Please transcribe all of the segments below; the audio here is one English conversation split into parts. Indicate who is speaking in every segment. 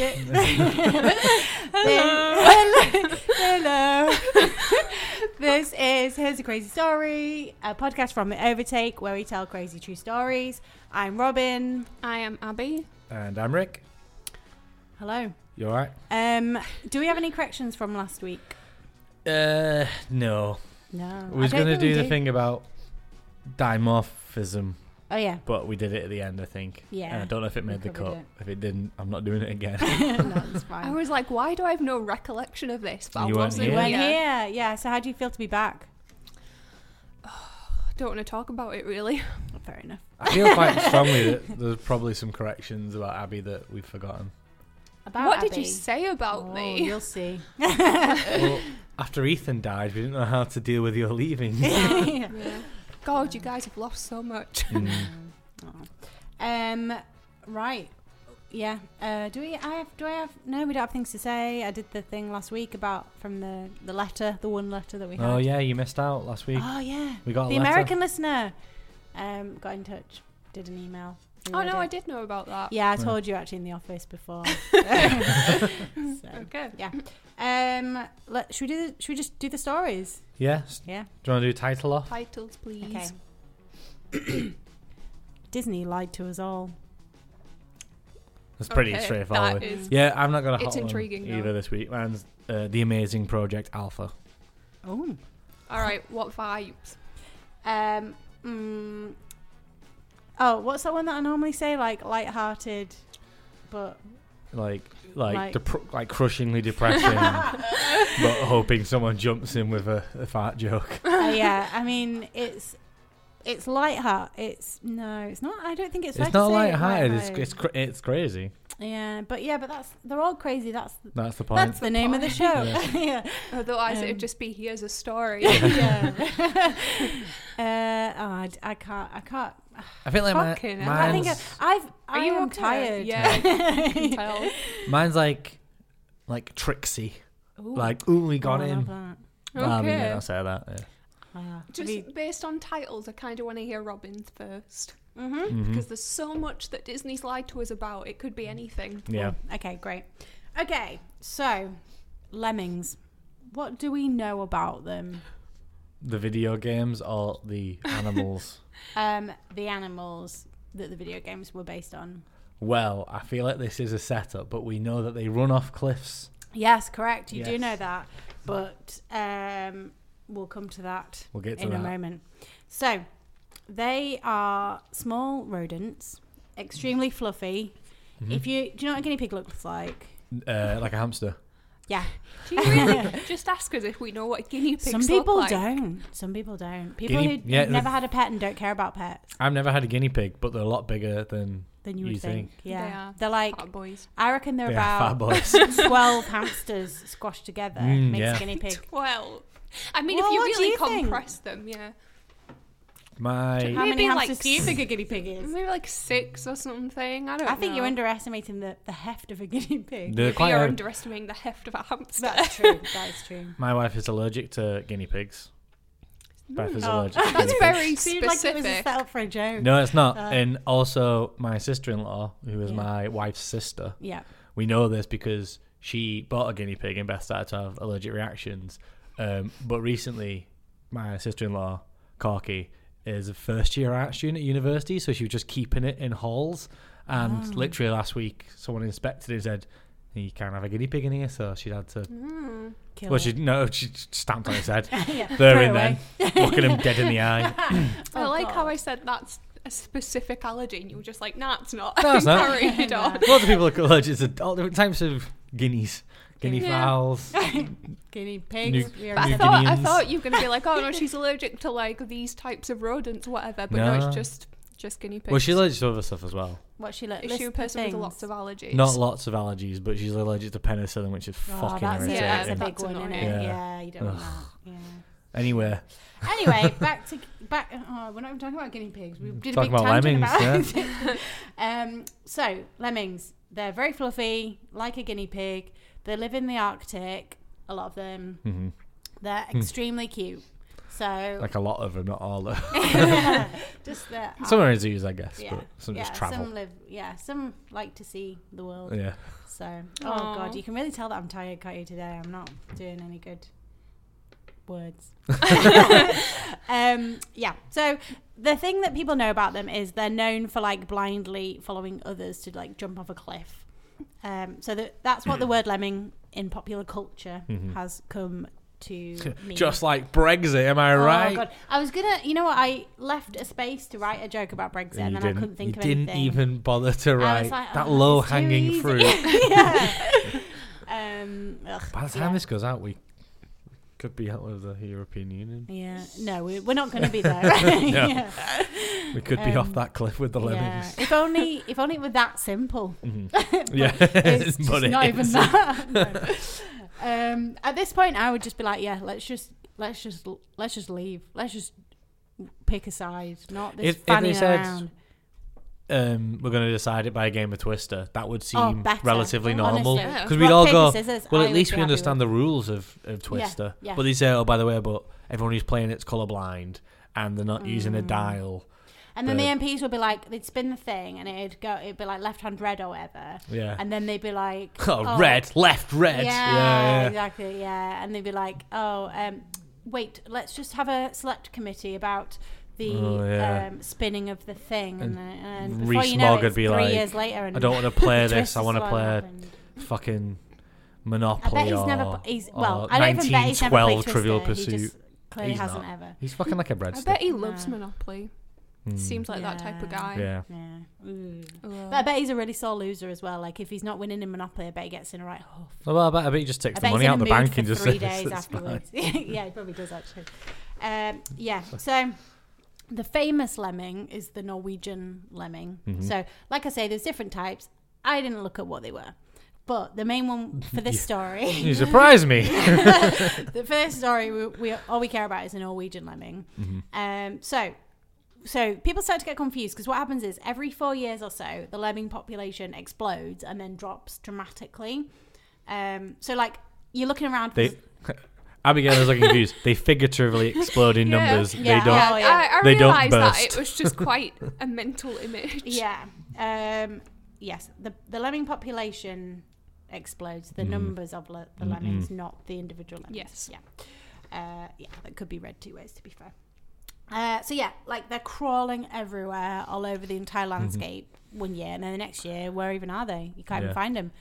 Speaker 1: Hello. Hello. this is Here's a Crazy Story, a podcast from The Overtake where we tell crazy true stories. I'm Robin.
Speaker 2: I am Abby.
Speaker 3: And I'm Rick.
Speaker 1: Hello.
Speaker 3: You alright?
Speaker 1: Um, do we have any corrections from last week?
Speaker 3: Uh, no.
Speaker 1: No.
Speaker 3: We was going to
Speaker 1: think
Speaker 3: do the thing about dimorphism,
Speaker 1: Oh yeah.
Speaker 3: but we did it at the end, I think.
Speaker 1: Yeah,
Speaker 3: And I don't know if it made the
Speaker 1: probably
Speaker 3: cut. If it didn't, I'm not doing it again.
Speaker 1: no, it's fine.
Speaker 2: I was like, why do I have no recollection of this? But
Speaker 3: You
Speaker 2: I wasn't
Speaker 3: here?
Speaker 1: You weren't
Speaker 2: here.
Speaker 1: here. Yeah. So how do you feel to be back?
Speaker 2: I don't want to talk about it really.
Speaker 1: Fair enough.
Speaker 3: I feel quite strongly that there's probably some corrections about Abby that we've forgotten.
Speaker 1: About
Speaker 2: what did you say about
Speaker 1: Oh,
Speaker 2: me?
Speaker 1: You'll see.
Speaker 3: well, after Ethan died, we didn't know how to deal with your leaving.
Speaker 2: Yeah. God, you guys have lost so much.
Speaker 3: Mm.
Speaker 1: Um. Right. Yeah. Uh, do we? I have. Do I have? No, we don't have things to say. I did the thing last week about from the the letter, the one letter that we had.
Speaker 3: Oh, yeah, you missed out last week.
Speaker 1: Oh yeah.
Speaker 3: We got
Speaker 1: the. American listener. Um, got in touch. Did an email. We
Speaker 2: oh no, I did know about that.
Speaker 1: Yeah, I told you actually in the office before. so,
Speaker 2: Okay.
Speaker 1: yeah. Um. Let, should we do? The, should we just do the stories?
Speaker 3: Yes.
Speaker 1: Yeah.
Speaker 3: Do you want to do title off?
Speaker 2: Titles, please.
Speaker 1: Okay. Disney lied to us all.
Speaker 3: It's pretty
Speaker 2: Okay,
Speaker 3: straightforward.
Speaker 2: that is-
Speaker 3: Yeah, I'm not going to
Speaker 2: It's
Speaker 3: hot one
Speaker 2: intriguing, though.
Speaker 3: either this week. Mine's uh, The Amazing Project Alpha.
Speaker 1: Oh.
Speaker 2: All right, what vibes?
Speaker 1: Um. Mm, oh, what's that one that I normally say? Like light-hearted, but
Speaker 3: like like
Speaker 1: Like-
Speaker 3: dep- like crushingly depressing, but hoping someone jumps in with a, a fart joke.
Speaker 1: uh, yeah. I mean, it's it's light-heart. It's no, it's not. I don't think it's.
Speaker 3: It's, not light-hearted. It's it's cra- it's crazy.
Speaker 1: Yeah, but yeah, but that's they're all crazy. That's
Speaker 3: That's the point.
Speaker 1: that's the name of the show. yeah.
Speaker 2: Otherwise,
Speaker 1: Um,
Speaker 2: it'd just be here's a story.
Speaker 1: yeah. uh, oh, I, d- I can't. I can't.
Speaker 3: I think like my,
Speaker 2: Fucking hell.
Speaker 1: I think
Speaker 3: mine's,
Speaker 1: I've. I
Speaker 2: Are you
Speaker 1: am
Speaker 2: okay?
Speaker 1: tired.
Speaker 2: Yeah, I
Speaker 3: mine's like like tricksy. Like ooh, we got
Speaker 1: Oh, I love that.
Speaker 3: Well, I mean,
Speaker 2: Okay.
Speaker 3: yeah, I'll say that. Yeah.
Speaker 1: Ah, have
Speaker 2: Just based on titles, I kind of want to hear Robin's first.
Speaker 1: Mhm.
Speaker 3: Mhm.
Speaker 2: Because there's so much that Disney's lied to us about. It could be anything.
Speaker 3: Yeah.
Speaker 1: Okay, great. Okay, so lemmings. What do we know about them?
Speaker 3: The video games or the animals.
Speaker 1: Um, the animals that the video games were based on.
Speaker 3: well, I feel like this is a setup, but we know that they run off cliffs.
Speaker 1: Yes, correct. You do know that, but um, we'll come to that
Speaker 3: We'll get to
Speaker 1: in a moment. So, they are small rodents, extremely fluffy.
Speaker 3: Mm-hmm.
Speaker 1: If you do you know what a guinea pig looks like?
Speaker 3: Uh, like a hamster.
Speaker 1: Yeah.
Speaker 2: Do you really just ask us if we know what guinea pigs
Speaker 1: Some
Speaker 2: look
Speaker 1: people
Speaker 2: like?
Speaker 1: don't. Some people don't. People
Speaker 3: Guinea-
Speaker 1: who
Speaker 3: yeah,
Speaker 1: who've never had a pet and don't care about pets
Speaker 3: I've never had a guinea pig, but they're a lot bigger than
Speaker 1: than you would
Speaker 3: You
Speaker 1: think.
Speaker 3: think.
Speaker 1: Yeah.
Speaker 2: They are.
Speaker 1: They're like
Speaker 2: Fat boys.
Speaker 1: I reckon they're
Speaker 3: they
Speaker 1: about
Speaker 3: boys.
Speaker 1: twelve hamsters squashed together
Speaker 3: Mm,
Speaker 1: makes
Speaker 3: yeah.
Speaker 1: a guinea pig.
Speaker 2: Well, I mean,
Speaker 1: Well,
Speaker 2: if you really
Speaker 1: you think?
Speaker 2: compress them, yeah.
Speaker 3: My
Speaker 1: How many
Speaker 2: Maybe like
Speaker 1: hamsters do you think a guinea pig is?
Speaker 2: Maybe like six or something. I don't
Speaker 1: I think you're underestimating the, the heft of a guinea pig.
Speaker 3: they're
Speaker 2: Maybe
Speaker 3: quite.
Speaker 2: you're
Speaker 3: a-
Speaker 2: underestimating the heft of a hamster.
Speaker 1: That's true. That is true.
Speaker 3: my wife is allergic to guinea pigs. Beth is
Speaker 1: Oh.
Speaker 3: allergic. To
Speaker 2: That's
Speaker 3: guinea
Speaker 2: very
Speaker 3: pigs.
Speaker 1: Seemed like it was a
Speaker 2: specific.
Speaker 1: setup for a joke.
Speaker 3: No, it's not.
Speaker 1: Uh,
Speaker 3: and also, my sister-in-law, who is
Speaker 1: Yeah.
Speaker 3: my wife's sister,
Speaker 1: Yeah.
Speaker 3: we know this because she bought a guinea pig and Beth started to have allergic reactions. Um, but recently, my sister-in-law, Corky, is a first-year art student at university, so she was just keeping it in halls. And
Speaker 1: Oh.
Speaker 3: literally last week, someone inspected it and said, "You can't have a guinea pig in here," so she had to.
Speaker 2: Mm.
Speaker 1: Kill
Speaker 3: Well, she no, she stamped on his head.
Speaker 1: Yeah,
Speaker 3: There
Speaker 1: throw
Speaker 3: in
Speaker 1: it
Speaker 3: then, looking him dead in the eye.
Speaker 2: I
Speaker 1: Oh,
Speaker 2: like how I said that's a specific allergy, and you were just like, "Nah, it's not."
Speaker 3: No, it's not.
Speaker 2: Carried on.
Speaker 3: Lots of people are allergic to all different types of guineas, guinea
Speaker 2: Yeah.
Speaker 3: fowls.
Speaker 1: Guinea pigs.
Speaker 3: New-
Speaker 2: But
Speaker 1: already
Speaker 2: I
Speaker 3: New
Speaker 1: said
Speaker 2: thought I thought you were gonna be like, "Oh no, she's allergic to like these types of rodents, whatever." But no,
Speaker 3: No.
Speaker 2: it's just just guinea pigs.
Speaker 3: Well, she's allergic to other stuff as well.
Speaker 1: what she looked.
Speaker 2: Is she a person with lots of allergies?
Speaker 3: Not lots of allergies, but she's allergic to penicillin, which is
Speaker 1: Oh,
Speaker 3: fucking
Speaker 1: that's, a,
Speaker 3: irritating.
Speaker 1: that's a big
Speaker 2: that's
Speaker 1: one, isn't it?
Speaker 3: Yeah.
Speaker 1: Yeah, you don't want that. Yeah.
Speaker 3: Anyway,
Speaker 1: Anyway, back to back. Oh, we're not even talking about guinea pigs. We did a
Speaker 3: Talking
Speaker 1: big
Speaker 3: about
Speaker 1: tangent
Speaker 3: lemmings,
Speaker 1: about it. um, so lemmings, they're very fluffy, like a guinea pig. They live in the Arctic. A lot of them.
Speaker 3: hmm
Speaker 1: They're extremely cute. So
Speaker 3: like a lot of them, not all. Of them.
Speaker 1: just the
Speaker 3: some are in zoos, I guess,
Speaker 1: yeah,
Speaker 3: but some
Speaker 1: yeah,
Speaker 3: just travel.
Speaker 1: Some live. Yeah, some like to see the world.
Speaker 3: yeah,
Speaker 1: So, oh
Speaker 2: Aw.
Speaker 1: god, you can really tell that I'm tired, can't you? Today, I'm not doing any good words. um, yeah. So the thing that people know about them is they're known for like blindly following others to like jump off a cliff. Um, so that that's what the word lemming in popular culture
Speaker 3: Mhm.
Speaker 1: has come to mean.
Speaker 3: just like Brexit. Am I
Speaker 1: Oh,
Speaker 3: right?
Speaker 1: God. I was gonna, you know what? I left a space to write a joke about Brexit,
Speaker 3: You
Speaker 1: and then. I couldn't think of
Speaker 3: didn't even bother to write
Speaker 1: like,
Speaker 3: that
Speaker 1: oh,
Speaker 3: low hanging fruit.
Speaker 1: yeah. Um, ugh,
Speaker 3: By the time
Speaker 1: yeah.
Speaker 3: this goes out, we could be out of the European Union.
Speaker 1: Yeah, no, we, we're not going to be there. Yeah.
Speaker 3: We could be off
Speaker 1: Um,
Speaker 3: that cliff with the
Speaker 1: Yeah.
Speaker 3: lemmings.
Speaker 1: If only, if only it were that simple.
Speaker 3: Mhm. yeah,
Speaker 1: It's just
Speaker 3: but it
Speaker 1: not even
Speaker 3: is.
Speaker 1: that. No. Um, at this point, I would just be like, yeah, let's just, let's just, let's just leave. Let's just pick a side, not this
Speaker 3: If- if they
Speaker 1: fanning
Speaker 3: said-
Speaker 1: around.
Speaker 3: Um, we're going to decide it by a game of Twister. That would seem
Speaker 1: Oh, better.
Speaker 3: relatively normal
Speaker 1: Honestly.
Speaker 3: Because we'd all
Speaker 1: paper,
Speaker 3: go.
Speaker 1: scissors,
Speaker 3: Well,
Speaker 1: I
Speaker 3: at
Speaker 1: would
Speaker 3: least
Speaker 1: be
Speaker 3: we
Speaker 1: happy
Speaker 3: understand the rules of, of Twister.
Speaker 1: yeah.
Speaker 3: But they say, oh, by the way, but everyone who's playing it's colorblind and they're not using
Speaker 1: Mm.
Speaker 3: a dial.
Speaker 1: And then the
Speaker 3: the-
Speaker 1: MPs would be like, they'd spin the thing, and it'd go, it'd be like left hand red or whatever.
Speaker 3: Yeah.
Speaker 1: And then they'd be like,
Speaker 3: oh, red, left, red.
Speaker 1: Yeah,
Speaker 3: yeah, yeah.
Speaker 1: exactly. Yeah, and they'd be like, "Oh, um, wait, let's just have a select committee about the
Speaker 3: Oh, yeah.
Speaker 1: um, spinning of the thing." And,
Speaker 3: And
Speaker 1: and
Speaker 3: Reese
Speaker 1: before you know
Speaker 3: Mogg would
Speaker 1: it's
Speaker 3: be
Speaker 1: three
Speaker 3: like,
Speaker 1: years later, and
Speaker 3: I don't want to play this. I want to play
Speaker 1: happened.
Speaker 3: fucking
Speaker 1: I
Speaker 3: Monopoly
Speaker 1: bet he's
Speaker 3: or,
Speaker 1: never. He's
Speaker 3: or
Speaker 1: well. I don't even bet he's never played
Speaker 3: Trivial
Speaker 1: Twister. He just clearly
Speaker 3: He's
Speaker 1: hasn't
Speaker 3: not.
Speaker 1: ever.
Speaker 3: He's fucking like a breadstick.
Speaker 2: I bet he loves
Speaker 1: No.
Speaker 2: Monopoly.
Speaker 3: Mm.
Speaker 2: Seems like that type of guy.
Speaker 3: Yeah.
Speaker 1: Yeah. Ooh. But I bet he's a really sore loser as well. Like if he's not winning in Monopoly, I bet he gets in a right huff.
Speaker 3: Well, I bet, I bet he just takes
Speaker 1: I
Speaker 3: the money out
Speaker 1: a
Speaker 3: the bank and just
Speaker 1: three days afterwards. yeah, he probably does actually. Um, yeah. So the famous lemming is the Norwegian lemming.
Speaker 3: Mhm.
Speaker 1: So, like I say, there's different types. I didn't look at what they were, but the main one for this story,
Speaker 3: You surprise me.
Speaker 1: the first story we, we all we care about is a Norwegian lemming.
Speaker 3: Mhm.
Speaker 1: Um, so, so people start to get confused because what happens is every four years or so, the lemming population explodes and then drops dramatically. Um, so like you're looking around.
Speaker 3: They, Abigail is looking confused. They figuratively explode in
Speaker 2: Yeah.
Speaker 3: numbers.
Speaker 1: Yeah.
Speaker 3: They don't.
Speaker 2: yeah,
Speaker 1: yeah.
Speaker 2: I, I
Speaker 3: They don't
Speaker 2: realised that
Speaker 3: burst.
Speaker 2: it was just quite a mental image.
Speaker 1: yeah. Um, yes, the the lemming population explodes. The
Speaker 3: Mhm.
Speaker 1: numbers of le- the
Speaker 3: Mm-mm.
Speaker 1: lemmings, not the individual lemmings.
Speaker 2: Yes.
Speaker 1: Yeah. Uh, yeah, that could be read two ways. To be fair. Uh, so yeah, like they're crawling everywhere, all over the entire landscape one year, and then the next year, where even are they? You can't
Speaker 3: Yeah.
Speaker 1: even find them.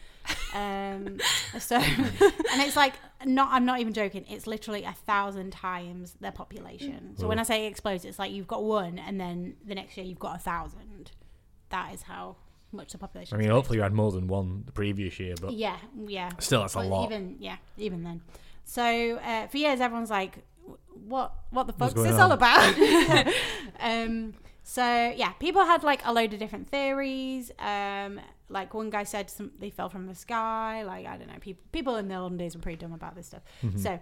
Speaker 1: Um, so, and it's like not. I'm not even joking. It's literally a thousand times their population. So when I say explodes, it's like you've got one, and then the next year you've got a thousand. That is how much the population.
Speaker 3: I mean, hopefully you had more than one the previous year, but
Speaker 1: Yeah, yeah.
Speaker 3: still, that's a
Speaker 1: Well,
Speaker 3: lot.
Speaker 1: Even yeah, even then. So uh, for years, everyone's like, "What? What the
Speaker 3: What's
Speaker 1: fuck's
Speaker 3: going
Speaker 1: this all
Speaker 3: on?"
Speaker 1: about?" um. So yeah, people had like a load of different theories. Um, like one guy said some, they fell from the sky. Like I don't know, people people in the olden days were pretty dumb about this stuff.
Speaker 3: Mm-hmm.
Speaker 1: So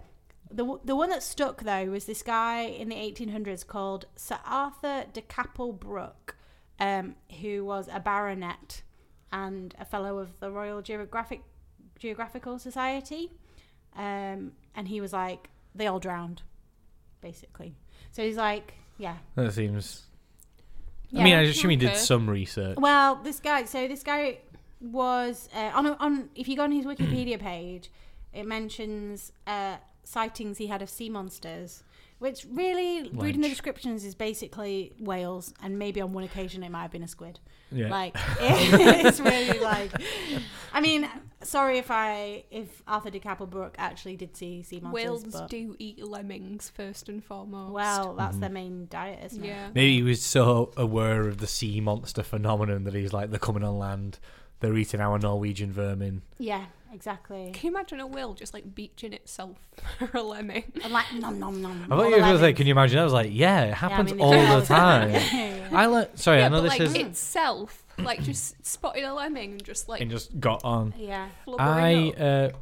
Speaker 1: the the one that stuck though was this guy in the 1800s called Sir Arthur de Capell Brooke, um, who was a baronet and a fellow of the Royal Geographic Geographical Society. Um, and he was like, they all drowned, basically. So he's like, yeah.
Speaker 3: That seems.
Speaker 1: Yeah.
Speaker 3: I mean, I assume he did
Speaker 2: okay.
Speaker 3: some research.
Speaker 1: Well, this guy, so this guy, was uh, on on. If you go on his Wikipedia page, it mentions uh, sightings he had of sea monsters. Which really, reading the descriptions, is basically whales, and maybe on one occasion it might have been a squid.
Speaker 3: Yeah.
Speaker 1: Like it's really like. I mean, sorry if I if Arthur DeCapell Brooke actually did see sea monsters.
Speaker 2: Whales
Speaker 1: but,
Speaker 2: do eat lemmings first and foremost.
Speaker 1: Well, mm-hmm. that's their main diet, isn't it?
Speaker 2: yeah.
Speaker 3: Maybe he was so aware of the sea monster phenomenon that he's like, they're coming on land, they're eating our Norwegian vermin.
Speaker 1: Yeah, exactly.
Speaker 2: Can you imagine a whale just like beaching itself for a lemming?
Speaker 1: I'm like nom nom nom.
Speaker 3: I thought you were going to say, can you imagine? I was like, yeah, it happens
Speaker 1: mean, they
Speaker 3: all
Speaker 1: do all
Speaker 3: the
Speaker 1: the time.
Speaker 3: time. I learned, sorry, I know
Speaker 2: but
Speaker 3: this
Speaker 2: like
Speaker 3: is,
Speaker 2: itself, like just spotted a lemming and just like
Speaker 3: and just got on.
Speaker 1: Yeah.
Speaker 2: flubbering
Speaker 3: I,
Speaker 2: up.
Speaker 3: uh,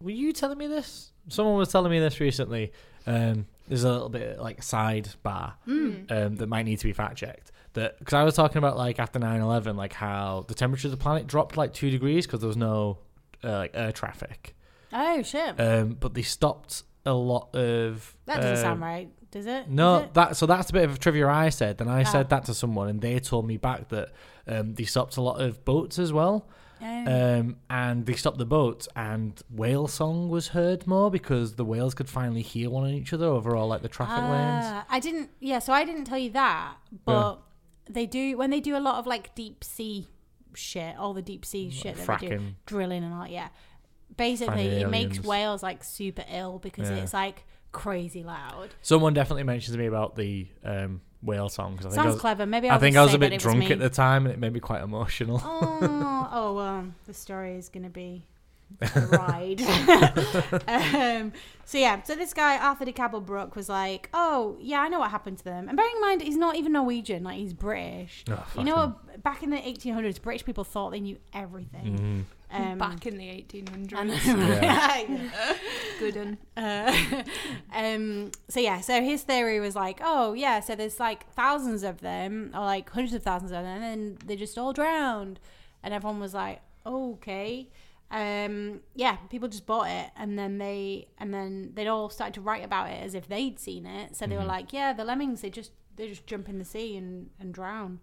Speaker 3: were you telling me this? Someone was telling me this recently. Um, there's a little bit like sidebar
Speaker 1: Mm.
Speaker 3: um, that might need to be fact checked. That because I was talking about like after 9/11, like how the temperature of the planet dropped like two degrees because there was no uh, like air traffic.
Speaker 1: Oh shit.
Speaker 3: Um, but they stopped a lot of.
Speaker 1: that doesn't
Speaker 3: um,
Speaker 1: sound right, does it?
Speaker 3: No,
Speaker 1: it?
Speaker 3: that so that's a bit of a trivia I said. Then I
Speaker 1: Ah.
Speaker 3: said that to someone, and they told me back that um, they stopped a lot of boats as well.
Speaker 1: Oh.
Speaker 3: Um, and they stopped the boats, and whale song was heard more because the whales could finally hear one each other over all like the traffic lanes.
Speaker 1: Ah, I didn't. Yeah, so I didn't tell you that, but they do when they do a lot of like deep sea shit, all the deep sea shit that they do,
Speaker 3: fracking.
Speaker 1: drilling and all. Yeah, basically it makes whales like super ill because
Speaker 3: Yeah.
Speaker 1: it's like crazy loud.
Speaker 3: Someone definitely mentioned to me about the um, whale song. 'cause I think I
Speaker 1: Sounds
Speaker 3: was,
Speaker 1: clever. Maybe
Speaker 3: I
Speaker 1: I'll
Speaker 3: think
Speaker 1: just
Speaker 3: I was
Speaker 1: say
Speaker 3: a
Speaker 1: that
Speaker 3: bit
Speaker 1: it
Speaker 3: drunk
Speaker 1: me.
Speaker 3: at the time, and it made me quite emotional.
Speaker 1: Oh, oh well, the story is gonna be ride. um, so yeah, so this guy Arthur DeCapell Brooke was like, "Oh yeah, I know what happened to them." And bearing in mind, he's not even Norwegian; like he's British.
Speaker 3: Oh,
Speaker 1: you know, back in the 1800s, British people thought they knew everything.
Speaker 3: Mm-hmm.
Speaker 1: Um,
Speaker 2: back in the 1800s.
Speaker 1: I.
Speaker 3: Yeah.
Speaker 2: Good and
Speaker 1: Uh, um, so yeah, so his theory was like, oh yeah, so there's like thousands of them, or like hundreds of thousands of them, and then they just all drowned, and everyone was like, okay, um, yeah, people just bought it, and then they, and then they'd all started to write about it as if they'd seen it. So they were like, yeah, the lemmings, they just they just jump in the sea and and drown.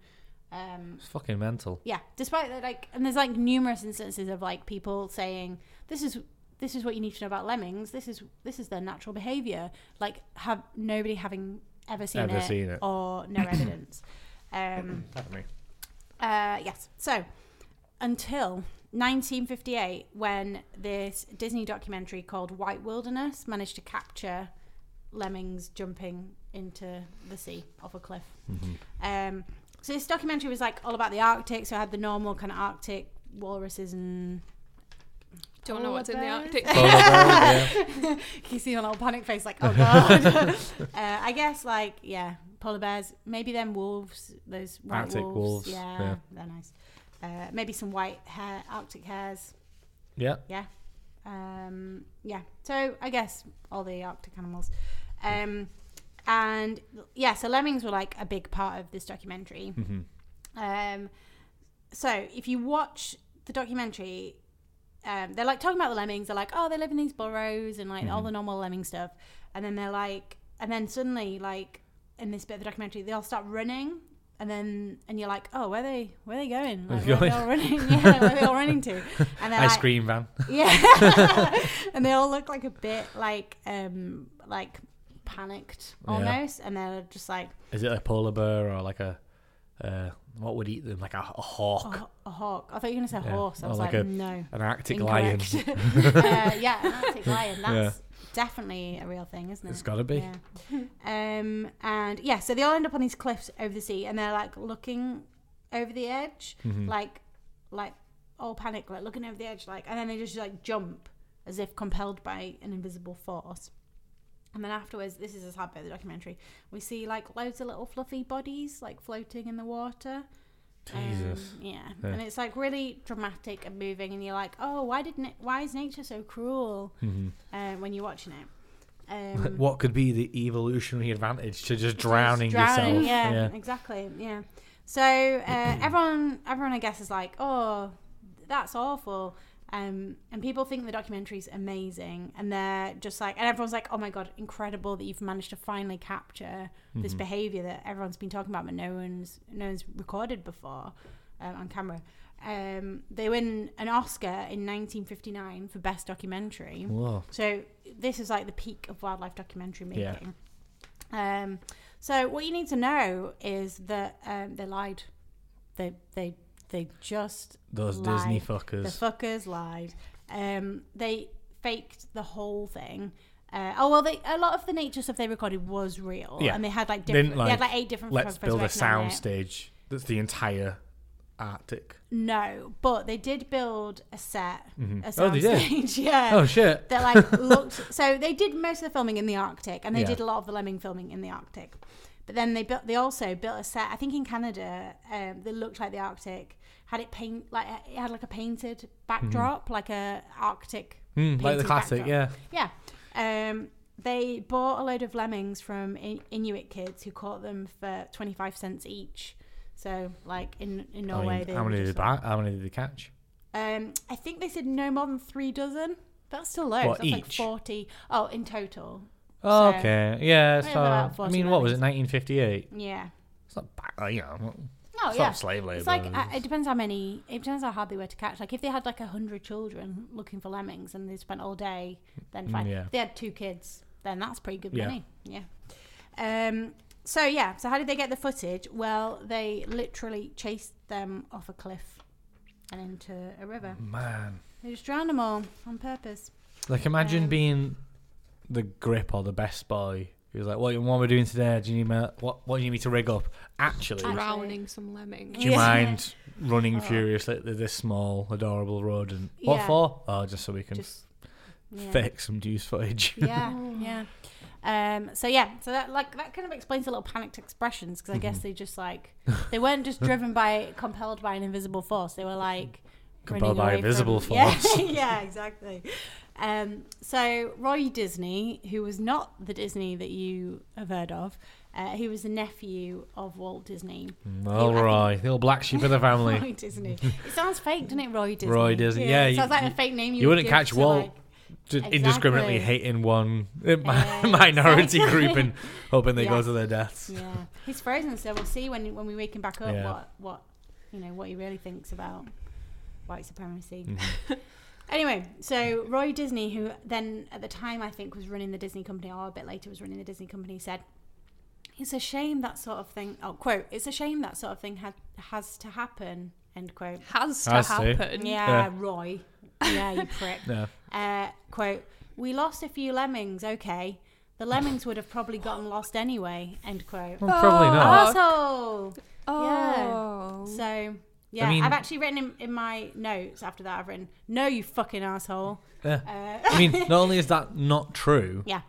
Speaker 1: Um,
Speaker 3: It's fucking mental.
Speaker 1: yeah despite that like and there's like numerous instances of like people saying this is this is what you need to know about lemmings this is this is their natural behavior like have nobody having ever seen,
Speaker 3: Ever
Speaker 1: it,
Speaker 3: seen it.
Speaker 1: or no evidence um
Speaker 3: Pardon me.
Speaker 1: uh yes so until 1958 when this disney documentary called white wilderness managed to capture lemmings jumping into the sea off a cliff um, so this documentary was like all about the Arctic. So it had the normal kind of Arctic walruses and.
Speaker 2: don't know what's in the Arctic.
Speaker 3: Polar bears, yeah.
Speaker 1: You see a little panic face, like oh god. uh, I guess like yeah, polar bears. Maybe them wolves. Those white
Speaker 3: Arctic
Speaker 1: wolves.
Speaker 3: wolves,
Speaker 1: Yeah,
Speaker 3: yeah.
Speaker 1: they're nice. Uh, maybe some white hair, Arctic hares.
Speaker 3: Yeah.
Speaker 1: Yeah. Um, yeah. So I guess all the Arctic animals. Um, and yeah, so lemmings were like a big part of this documentary. Um, so if you watch the documentary, um, they're like talking about the lemmings. They're like, oh, they live in these burrows and like all the normal lemming stuff. And then they're like, and then suddenly, like in this bit of the documentary, they all start running. And then, and you're like, oh, where are they? Where are they going? Like,
Speaker 3: Where are
Speaker 1: they all running? Yeah, where are they all running to? And
Speaker 3: Ice
Speaker 1: like,
Speaker 3: cream van.
Speaker 1: yeah. and they all look like a bit like um like panicked
Speaker 3: Yeah.
Speaker 1: almost, and they're just like
Speaker 3: Is it a polar bear or like a uh, what would eat them? Like a, a hawk,
Speaker 1: a, a hawk. I thought you were gonna say
Speaker 3: Yeah.
Speaker 1: horse. I
Speaker 3: Or
Speaker 1: was
Speaker 3: like
Speaker 1: like,
Speaker 3: a-
Speaker 1: no.
Speaker 3: an Arctic lion.
Speaker 1: Incorrect. uh, yeah, an Arctic lion. That's definitely a real thing, isn't it?
Speaker 3: It's gotta be.
Speaker 1: Yeah. um, and yeah, so they all end up on these cliffs over the sea, and they're like looking over the edge,
Speaker 3: Mm-hmm.
Speaker 1: like, like all panic, like looking over the edge, like, and then they just like jump as if compelled by an invisible force. And then afterwards, this is a sad bit of the documentary. We see like loads of little fluffy bodies like floating in the water.
Speaker 3: Jesus.
Speaker 1: Um, yeah.
Speaker 3: Yeah.
Speaker 1: and it's like really dramatic and moving, and you're like, oh, why did na- why is nature so cruel? Uh, when you're watching it. Um,
Speaker 3: what could be the evolutionary advantage to just drowning,
Speaker 1: drowning,
Speaker 3: yourself?
Speaker 1: Yeah, exactly. Yeah. So uh, everyone, everyone, I guess, is like, "Oh, that's awful," um, and people think the documentary's amazing, and they're just like, and everyone's like, "Oh my god, incredible that you've managed to finally capture this behavior that everyone's been talking about, but no one's no one's recorded before um, on camera." um, they win an Oscar in 1959 for best documentary.
Speaker 3: Whoa.
Speaker 1: So this is like the peak of wildlife documentary
Speaker 3: Yeah.
Speaker 1: making. Um, so what you need to know is that um, they lied. They they they just
Speaker 3: Those
Speaker 1: lied.
Speaker 3: Disney fuckers.
Speaker 1: The
Speaker 3: fuckers.
Speaker 1: lied. Um, they faked the whole thing. Uh, oh well, they, a lot of the nature stuff they recorded was real,
Speaker 3: Yeah.
Speaker 1: and they had like
Speaker 3: They
Speaker 1: different.
Speaker 3: didn't,
Speaker 1: they had
Speaker 3: like,
Speaker 1: like eight different.
Speaker 3: Let's build a
Speaker 1: working on
Speaker 3: sound stage that's the entire Arctic.
Speaker 1: No, but they did build a set, a
Speaker 3: Oh,
Speaker 1: sound
Speaker 3: they did?
Speaker 1: stage. yeah.
Speaker 3: Oh shit.
Speaker 1: that like looked so they did most of the filming in the Arctic and they
Speaker 3: Yeah.
Speaker 1: did a lot of the lemming filming in the Arctic. But then they built they also built a set I think in Canada um, that looked like the Arctic had it paint like it had like a painted backdrop like a Arctic
Speaker 3: Mm, like the classic, yeah.
Speaker 1: backdrop. yeah um, they bought a load of lemmings from In- Inuit kids who caught them for 25 cents each so like in, in
Speaker 3: I
Speaker 1: Norway
Speaker 3: mean,
Speaker 1: they
Speaker 3: how many did they
Speaker 1: like-
Speaker 3: How many did they catch?
Speaker 1: um, I think they said no more than three dozen. That's still loads.
Speaker 3: What,
Speaker 1: That's like forty. Oh, in total.
Speaker 3: Oh,
Speaker 1: So,
Speaker 3: okay. Yeah. So I mean, what was it? 1958.
Speaker 1: Yeah.
Speaker 3: It's not bad. You know.
Speaker 1: Oh
Speaker 3: It's
Speaker 1: yeah.
Speaker 3: not slave labor.
Speaker 1: It's like uh, it depends how many. It depends how hard they were to catch. Like if they had like a hundred children looking for lemmings and they spent all day, then fine.
Speaker 3: Mm, yeah.
Speaker 1: If they had two kids, then that's pretty good
Speaker 3: Yeah.
Speaker 1: money. Yeah. Um. So yeah. So how did they get the footage? Well, they literally chased them off a cliff and into a river.
Speaker 3: Man.
Speaker 1: They just drowned them all on purpose.
Speaker 3: Like imagine
Speaker 1: Um,
Speaker 3: being the grip or the best boy. He was like, "What, what are we doing today? Do you need me? What, what do you need me to rig up? Actually,
Speaker 1: Actually-
Speaker 2: Drowning some lemmings.
Speaker 3: do you
Speaker 1: Yeah.
Speaker 3: mind running
Speaker 1: Oh.
Speaker 3: furiously at this small, adorable rodent? What
Speaker 1: Yeah.
Speaker 3: for? Oh, just so we can
Speaker 1: Just yeah.
Speaker 3: fake some juice footage.
Speaker 1: yeah, yeah. Um, so yeah, so that like that kind of explains the little panicked expressions because I guess
Speaker 3: Mm-hmm.
Speaker 1: they just like they weren't just driven by compelled by an invisible force. They were like
Speaker 3: Compelled
Speaker 1: running
Speaker 3: by
Speaker 1: away
Speaker 3: visible
Speaker 1: from- Yeah,
Speaker 3: force.
Speaker 1: yeah, exactly. Um, so Roy Disney, who was not the Disney that you have heard of, uh, he was the nephew of Walt Disney.
Speaker 3: All
Speaker 1: I think-
Speaker 3: the old black sheep of the family.
Speaker 1: Roy Disney. It sounds fake, doesn't it, Roy Disney?
Speaker 3: Roy Disney, yeah,
Speaker 1: it
Speaker 3: you-
Speaker 1: sounds like
Speaker 3: you-
Speaker 1: a fake name. You,
Speaker 3: you
Speaker 1: would
Speaker 3: wouldn't catch Walt
Speaker 1: like-
Speaker 3: Just indiscriminately hating one
Speaker 1: Yeah,
Speaker 3: minority
Speaker 1: exactly.
Speaker 3: group and hoping they
Speaker 1: Yeah.
Speaker 3: go to their deaths.
Speaker 1: Yeah, he's frozen, so we'll see when when we wake him back up
Speaker 3: Yeah.
Speaker 1: what what you know what he really thinks about white supremacy.
Speaker 3: Mm-hmm.
Speaker 1: Anyway, so Roy Disney, who then at the time I think was running the Disney company, or a bit later was running the Disney company, said. It's a shame that sort of thing. Oh, quote. It's a shame that sort of thing had has to happen. End quote.
Speaker 2: Has to
Speaker 3: Has to.
Speaker 2: happen.
Speaker 1: Yeah,
Speaker 3: Yeah.
Speaker 1: Roy. Yeah, you prick.
Speaker 3: Yeah.
Speaker 1: Uh, quote, we lost a few lemmings, okay. The lemmings would have probably gotten lost anyway, end quote.
Speaker 3: Well, probably not.
Speaker 1: Asshole!
Speaker 2: Oh.
Speaker 1: So, yeah,
Speaker 3: mean-
Speaker 1: I've actually written in, in my notes after that, I've written, no, you fucking asshole.
Speaker 3: Yeah.
Speaker 1: Uh,
Speaker 3: I mean, not only is that not true,
Speaker 1: yeah.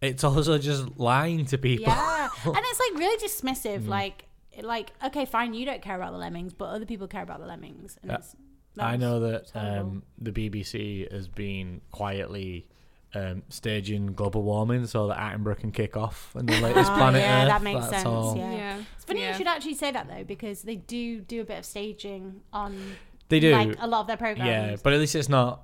Speaker 3: it's also just lying to people.
Speaker 1: Yeah. and it's like really dismissive.
Speaker 3: Mm.
Speaker 1: Like, like, okay, fine, you don't care about the lemmings, but other people care about the lemmings. And it's,
Speaker 3: I know that um, the BBC has been quietly um, staging global warming so that Attenborough can kick off and the latest
Speaker 1: Oh,
Speaker 3: planet
Speaker 1: yeah,
Speaker 3: Earth.
Speaker 1: that makes
Speaker 3: That's
Speaker 1: sense,
Speaker 3: all.
Speaker 1: yeah.
Speaker 2: Yeah.
Speaker 1: It's funny
Speaker 2: yeah.
Speaker 1: you should actually say that though, because they do do a bit of staging on
Speaker 3: They do.
Speaker 1: like a lot of their programs.
Speaker 3: yeah, but at least it's not.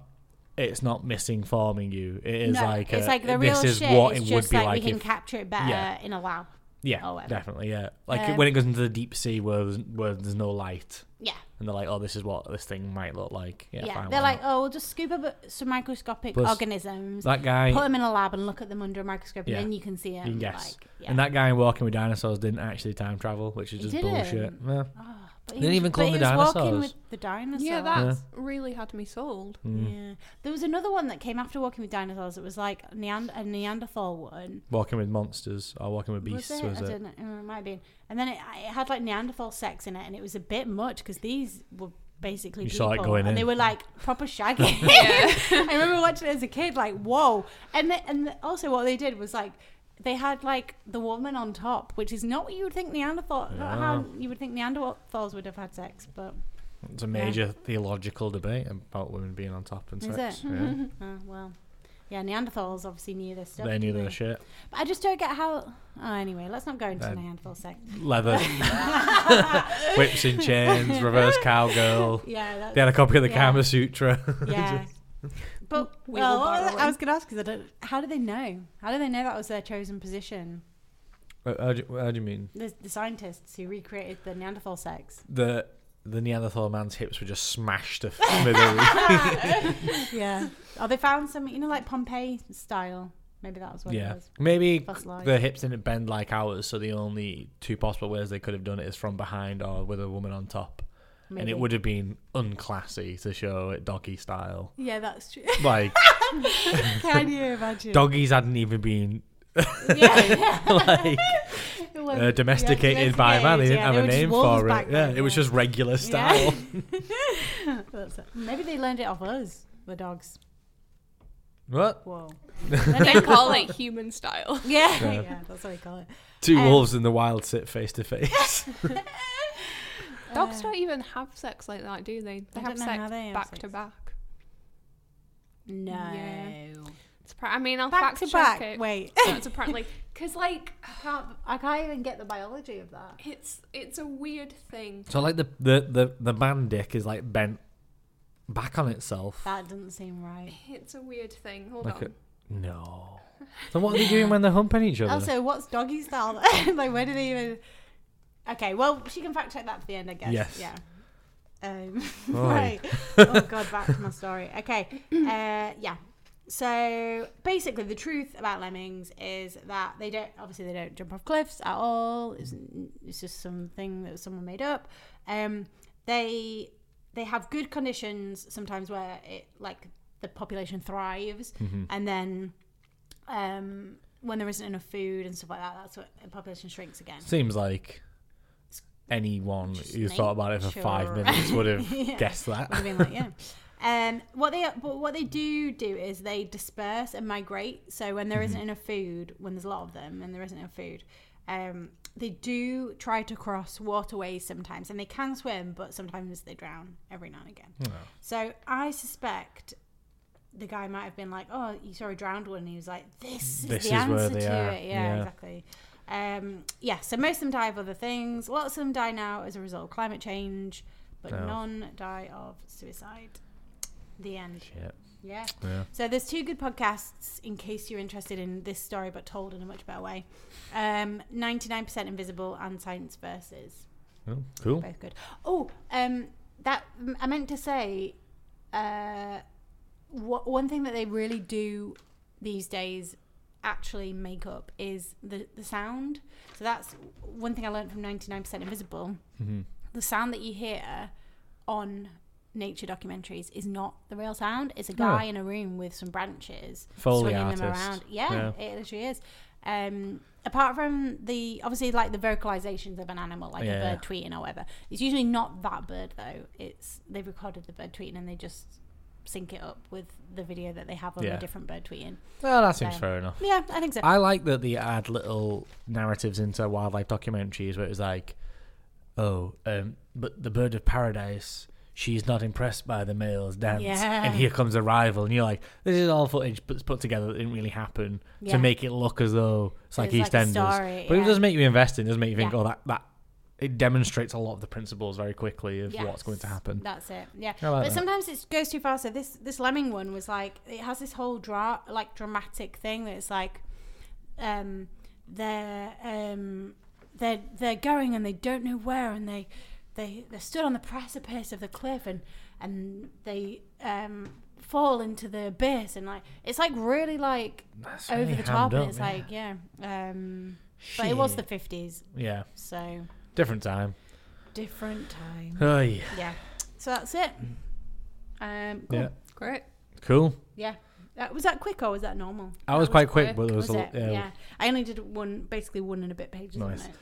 Speaker 3: It's not misinforming you. It is
Speaker 1: no,
Speaker 3: like
Speaker 1: it's
Speaker 3: a,
Speaker 1: like the real
Speaker 3: this is
Speaker 1: shit.
Speaker 3: what
Speaker 1: it's
Speaker 3: it would
Speaker 1: just
Speaker 3: be
Speaker 1: like,
Speaker 3: like
Speaker 1: we can
Speaker 3: if
Speaker 1: capture it better
Speaker 3: Yeah.
Speaker 1: in a lab.
Speaker 3: Yeah,
Speaker 1: or whatever.
Speaker 3: definitely yeah. Like
Speaker 1: Um,
Speaker 3: when it goes into the deep sea where there's, where there's no light
Speaker 1: Yeah,
Speaker 3: and they're like, oh, this is what this thing might look like. Yeah,
Speaker 1: yeah.
Speaker 3: fine,
Speaker 1: They're
Speaker 3: why
Speaker 1: like, oh, we'll just scoop up some microscopic
Speaker 3: Plus,
Speaker 1: organisms,
Speaker 3: that guy.
Speaker 1: put them in a lab, and look at them under a microscope, and then you can see.
Speaker 3: You can guess.
Speaker 1: Like, yeah.
Speaker 3: And that guy Walking with Dinosaurs didn't actually time travel, which is
Speaker 1: He
Speaker 3: just bullshit.
Speaker 1: didn't?
Speaker 3: Yeah.
Speaker 1: Oh, but he
Speaker 3: Didn't
Speaker 1: was-
Speaker 3: even
Speaker 1: but
Speaker 3: clone the
Speaker 1: was walking
Speaker 3: dinosaurs.
Speaker 1: with the dinosaurs.
Speaker 2: Yeah, that's really had me sold.
Speaker 3: Mm.
Speaker 1: Yeah. There was another one that came after Walking with Dinosaurs. It was like Neand- a Neanderthal one.
Speaker 3: Walking with monsters or walking with beasts
Speaker 1: was it?
Speaker 3: was
Speaker 1: I
Speaker 3: it?
Speaker 1: don't know. It might have been. And then it, it had like Neanderthal sex in it, and it was a bit much because these were basically
Speaker 3: You
Speaker 1: people,
Speaker 3: saw it going
Speaker 1: and
Speaker 3: in.
Speaker 1: they were like proper shagging. I remember watching it as a kid, like whoa. And the, and the, also what they did was like they had like the woman on top, which is not what you would think Neanderthal, not how you would think Neanderthals would have had sex, but
Speaker 3: It's a major theological debate about women being on top and
Speaker 1: Is
Speaker 3: sex.
Speaker 1: it?
Speaker 3: Yeah.
Speaker 1: uh, well. Yeah, Neanderthals obviously knew this stuff.
Speaker 3: They knew their shit.
Speaker 1: But I just don't get how. Oh, anyway, let's not go into
Speaker 3: Uh,
Speaker 1: Neanderthal sex.
Speaker 3: Leather, whips and chains, reverse cowgirl.
Speaker 1: Yeah, that's,
Speaker 3: They had a copy of the
Speaker 1: Yeah.
Speaker 3: Kama Sutra.
Speaker 1: Yeah. But
Speaker 2: We
Speaker 1: well,
Speaker 2: will
Speaker 1: what was
Speaker 2: borrow
Speaker 1: it- I was going to ask because I don't, how do they know? How do they know that was their chosen position?
Speaker 3: How, how do you, how do you mean?
Speaker 1: The, the scientists who recreated the Neanderthal sex.
Speaker 3: The the Neanderthal man's hips were just smashed to smithereens.
Speaker 1: Yeah. Oh, they found some, you know, like Pompeii style. Maybe that was what it
Speaker 3: yeah,
Speaker 1: was.
Speaker 3: maybe
Speaker 1: Fossilized.
Speaker 3: the hips didn't bend like ours, so the only two possible ways they could have done it is from behind or with a woman on top, and it would have been unclassy to show it doggy style.
Speaker 1: Yeah, that's true.
Speaker 3: Like
Speaker 1: Can you imagine?
Speaker 3: doggies hadn't even been
Speaker 1: Yeah.
Speaker 3: like
Speaker 1: It was-
Speaker 3: uh, domesticated by man. They
Speaker 1: domesticated,
Speaker 3: didn't
Speaker 1: yeah,
Speaker 3: have a name for it.
Speaker 1: back
Speaker 3: Yeah,
Speaker 1: then,
Speaker 3: it was just regular style.
Speaker 1: That's it. Maybe they learned it off us, the dogs.
Speaker 3: what?
Speaker 1: Whoa.
Speaker 2: They call it human style.
Speaker 1: Yeah, yeah, that's what we call it.
Speaker 3: Two
Speaker 1: Um,
Speaker 3: wolves in the wild sit face to face.
Speaker 2: Dogs don't even have sex like that, do they? They
Speaker 1: I
Speaker 2: have
Speaker 1: don't know how
Speaker 2: sex
Speaker 1: they have
Speaker 2: back
Speaker 1: sex.
Speaker 2: to back.
Speaker 1: No.
Speaker 2: Yeah. It's pra- I mean, I'll
Speaker 1: Back
Speaker 2: fact
Speaker 1: to
Speaker 2: check
Speaker 1: back.
Speaker 2: it.
Speaker 1: Wait.
Speaker 2: That's apparently because like
Speaker 1: I can't, I can't even get the biology of that.
Speaker 2: it's it's a weird thing.
Speaker 3: so like the, the the the man dick is like bent back on itself.
Speaker 1: That doesn't seem right.
Speaker 2: It's a weird thing. Hold
Speaker 3: Like
Speaker 2: on.
Speaker 3: a, no. So what are they doing when they're humping each other?
Speaker 1: Also, what's doggy style? like, where do they even? Okay, well, she can fact check that for the end, I guess.
Speaker 3: Yes.
Speaker 1: Yeah. Um, right. Oh God, back to my story. Okay. Uh, yeah. So basically, the truth about lemmings is that they don't. Obviously, they don't jump off cliffs at all. It's, it's just something that someone made up. Um, they they have good conditions sometimes where it like the population thrives, and then um, when there isn't enough food and stuff like that, that's what the population shrinks again.
Speaker 3: Seems like anyone
Speaker 1: Just
Speaker 3: who thought about it for five minutes would have
Speaker 1: Yeah.
Speaker 3: guessed that.
Speaker 1: Would have been like, yeah. Um, what they but what they do do is they disperse and migrate. So when there isn't enough food, when there's a lot of them and there isn't enough food, um, they do try to cross waterways sometimes, and they can swim, but sometimes they drown every now and again. So I suspect the guy might have been like, "Oh, you saw a drowned one," and he was like, "This is
Speaker 3: This
Speaker 1: the
Speaker 3: is
Speaker 1: answer
Speaker 3: where they
Speaker 1: to
Speaker 3: are."
Speaker 1: it." Yeah,
Speaker 3: Yeah.
Speaker 1: exactly. Um, yeah, so most of them die of other things. Lots of them die now as a result of climate change, but
Speaker 3: Oh.
Speaker 1: none die of suicide. The end.
Speaker 3: Shit.
Speaker 1: Yeah.
Speaker 3: Yeah.
Speaker 1: So there's two good podcasts in case you're interested in this story, but told in a much better way. Um, 99% Invisible and Science Versus.
Speaker 3: Oh, cool.
Speaker 1: Both good. Oh, um, that I meant to say, uh, wha- one thing that they really do these days actually make up is the the sound. So that's one thing I learned from 99% Invisible.
Speaker 3: Mm-hmm.
Speaker 1: The sound that you hear on nature documentaries is not the real sound. It's a guy in a room with some branches
Speaker 3: Foley
Speaker 1: swinging them around. Yeah,
Speaker 3: Yeah.
Speaker 1: it literally is. Um, apart from the obviously like the vocalizations of an animal, like
Speaker 3: Yeah.
Speaker 1: a bird tweeting or whatever, it's usually not that bird though. It's they've recorded the bird tweeting and they just sync it up with the video that they have of
Speaker 3: Yeah.
Speaker 1: a different bird tweeting.
Speaker 3: Well, that seems
Speaker 1: So-
Speaker 3: fair enough.
Speaker 1: Yeah, I think so.
Speaker 3: I like that they add little narratives into wildlife documentaries where it's like, oh, um, but the bird of paradise, she's not impressed by the male's dance,
Speaker 1: Yeah.
Speaker 3: and here comes a rival, and you're like, this is all footage put, put together that didn't really happen
Speaker 1: Yeah.
Speaker 3: to make it look as though it's like
Speaker 1: It's like a
Speaker 3: EastEnders,
Speaker 1: story,
Speaker 3: but it
Speaker 1: yeah.
Speaker 3: does make you invest in, it does make you think,
Speaker 1: Yeah.
Speaker 3: oh, that that. It demonstrates a lot of the principles very quickly of
Speaker 1: Yes,
Speaker 3: what's going to happen.
Speaker 1: That's it. Yeah,
Speaker 3: like
Speaker 1: but
Speaker 3: that.
Speaker 1: sometimes it goes too far. So this this lemming one was like it has this whole dra- like dramatic thing that it's like, um, they're um they're they're going and they don't know where and they they they stood on the precipice of the cliff and and they um fall into the abyss and like it's like really like
Speaker 3: That's
Speaker 1: over
Speaker 3: really
Speaker 1: the top and it's
Speaker 3: yeah.
Speaker 1: like yeah um but it was the 50s
Speaker 3: Yeah,
Speaker 1: so
Speaker 3: different time.
Speaker 1: different time
Speaker 3: Oh, yeah.
Speaker 1: yeah. So that's it. Um, cool.
Speaker 3: Yeah.
Speaker 2: Great.
Speaker 3: Cool.
Speaker 1: Yeah. Uh, was that quick or was that normal?
Speaker 3: I was
Speaker 2: was
Speaker 3: quite quick,
Speaker 2: quick.
Speaker 3: but there was,
Speaker 1: Was
Speaker 3: a
Speaker 1: it?
Speaker 3: yeah,
Speaker 1: Yeah. I only did one, basically one and a bit pages
Speaker 3: Nice.
Speaker 1: of.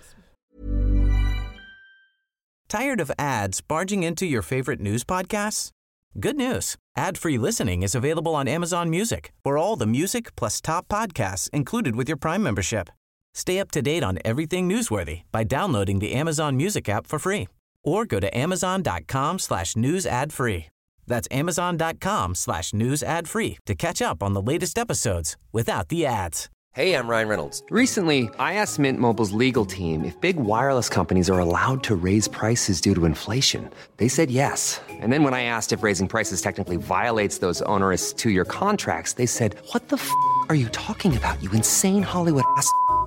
Speaker 4: Tired of ads barging into your favorite news podcasts? Good news. Ad-free listening is available on Amazon Music for all the music plus top podcasts included with your Prime membership. Stay up to date on everything newsworthy by downloading the Amazon Music app for free or go to amazon.com slash news ad free. That's amazon.com slash news ad free to catch up on the latest episodes without the ads.
Speaker 5: Hey, I'm Ryan Reynolds. Recently, I asked Mint Mobile's legal team if big wireless companies are allowed to raise prices due to inflation. They said yes. And then when I asked if raising prices technically violates those onerous two year contracts, they said, What the f are you talking about, you insane Hollywood ass?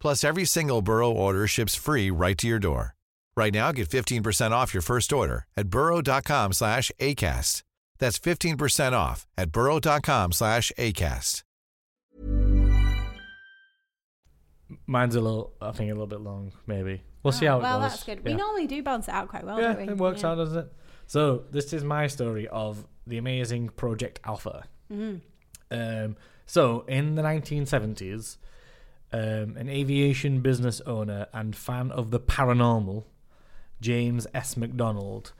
Speaker 6: Plus, every single Burrow order ships free right to your door. Right now, get 15% off your first order at burrow.com slash ACAST. That's 15% off at burrow.com slash ACAST.
Speaker 3: Mine's a little, I think, a little bit long. Maybe we'll see
Speaker 1: Oh,
Speaker 3: how it
Speaker 1: well,
Speaker 3: goes.
Speaker 1: Well, that's good.
Speaker 3: Yeah.
Speaker 1: We normally do balance it out quite well,
Speaker 3: yeah,
Speaker 1: don't we?
Speaker 3: it works
Speaker 1: Yeah.
Speaker 3: out, doesn't it? So this is my story of the amazing Project Alpha.
Speaker 1: Mm-hmm.
Speaker 3: Um, so in the 1970s, um, an aviation business owner and fan of the paranormal, James S. McDonnell,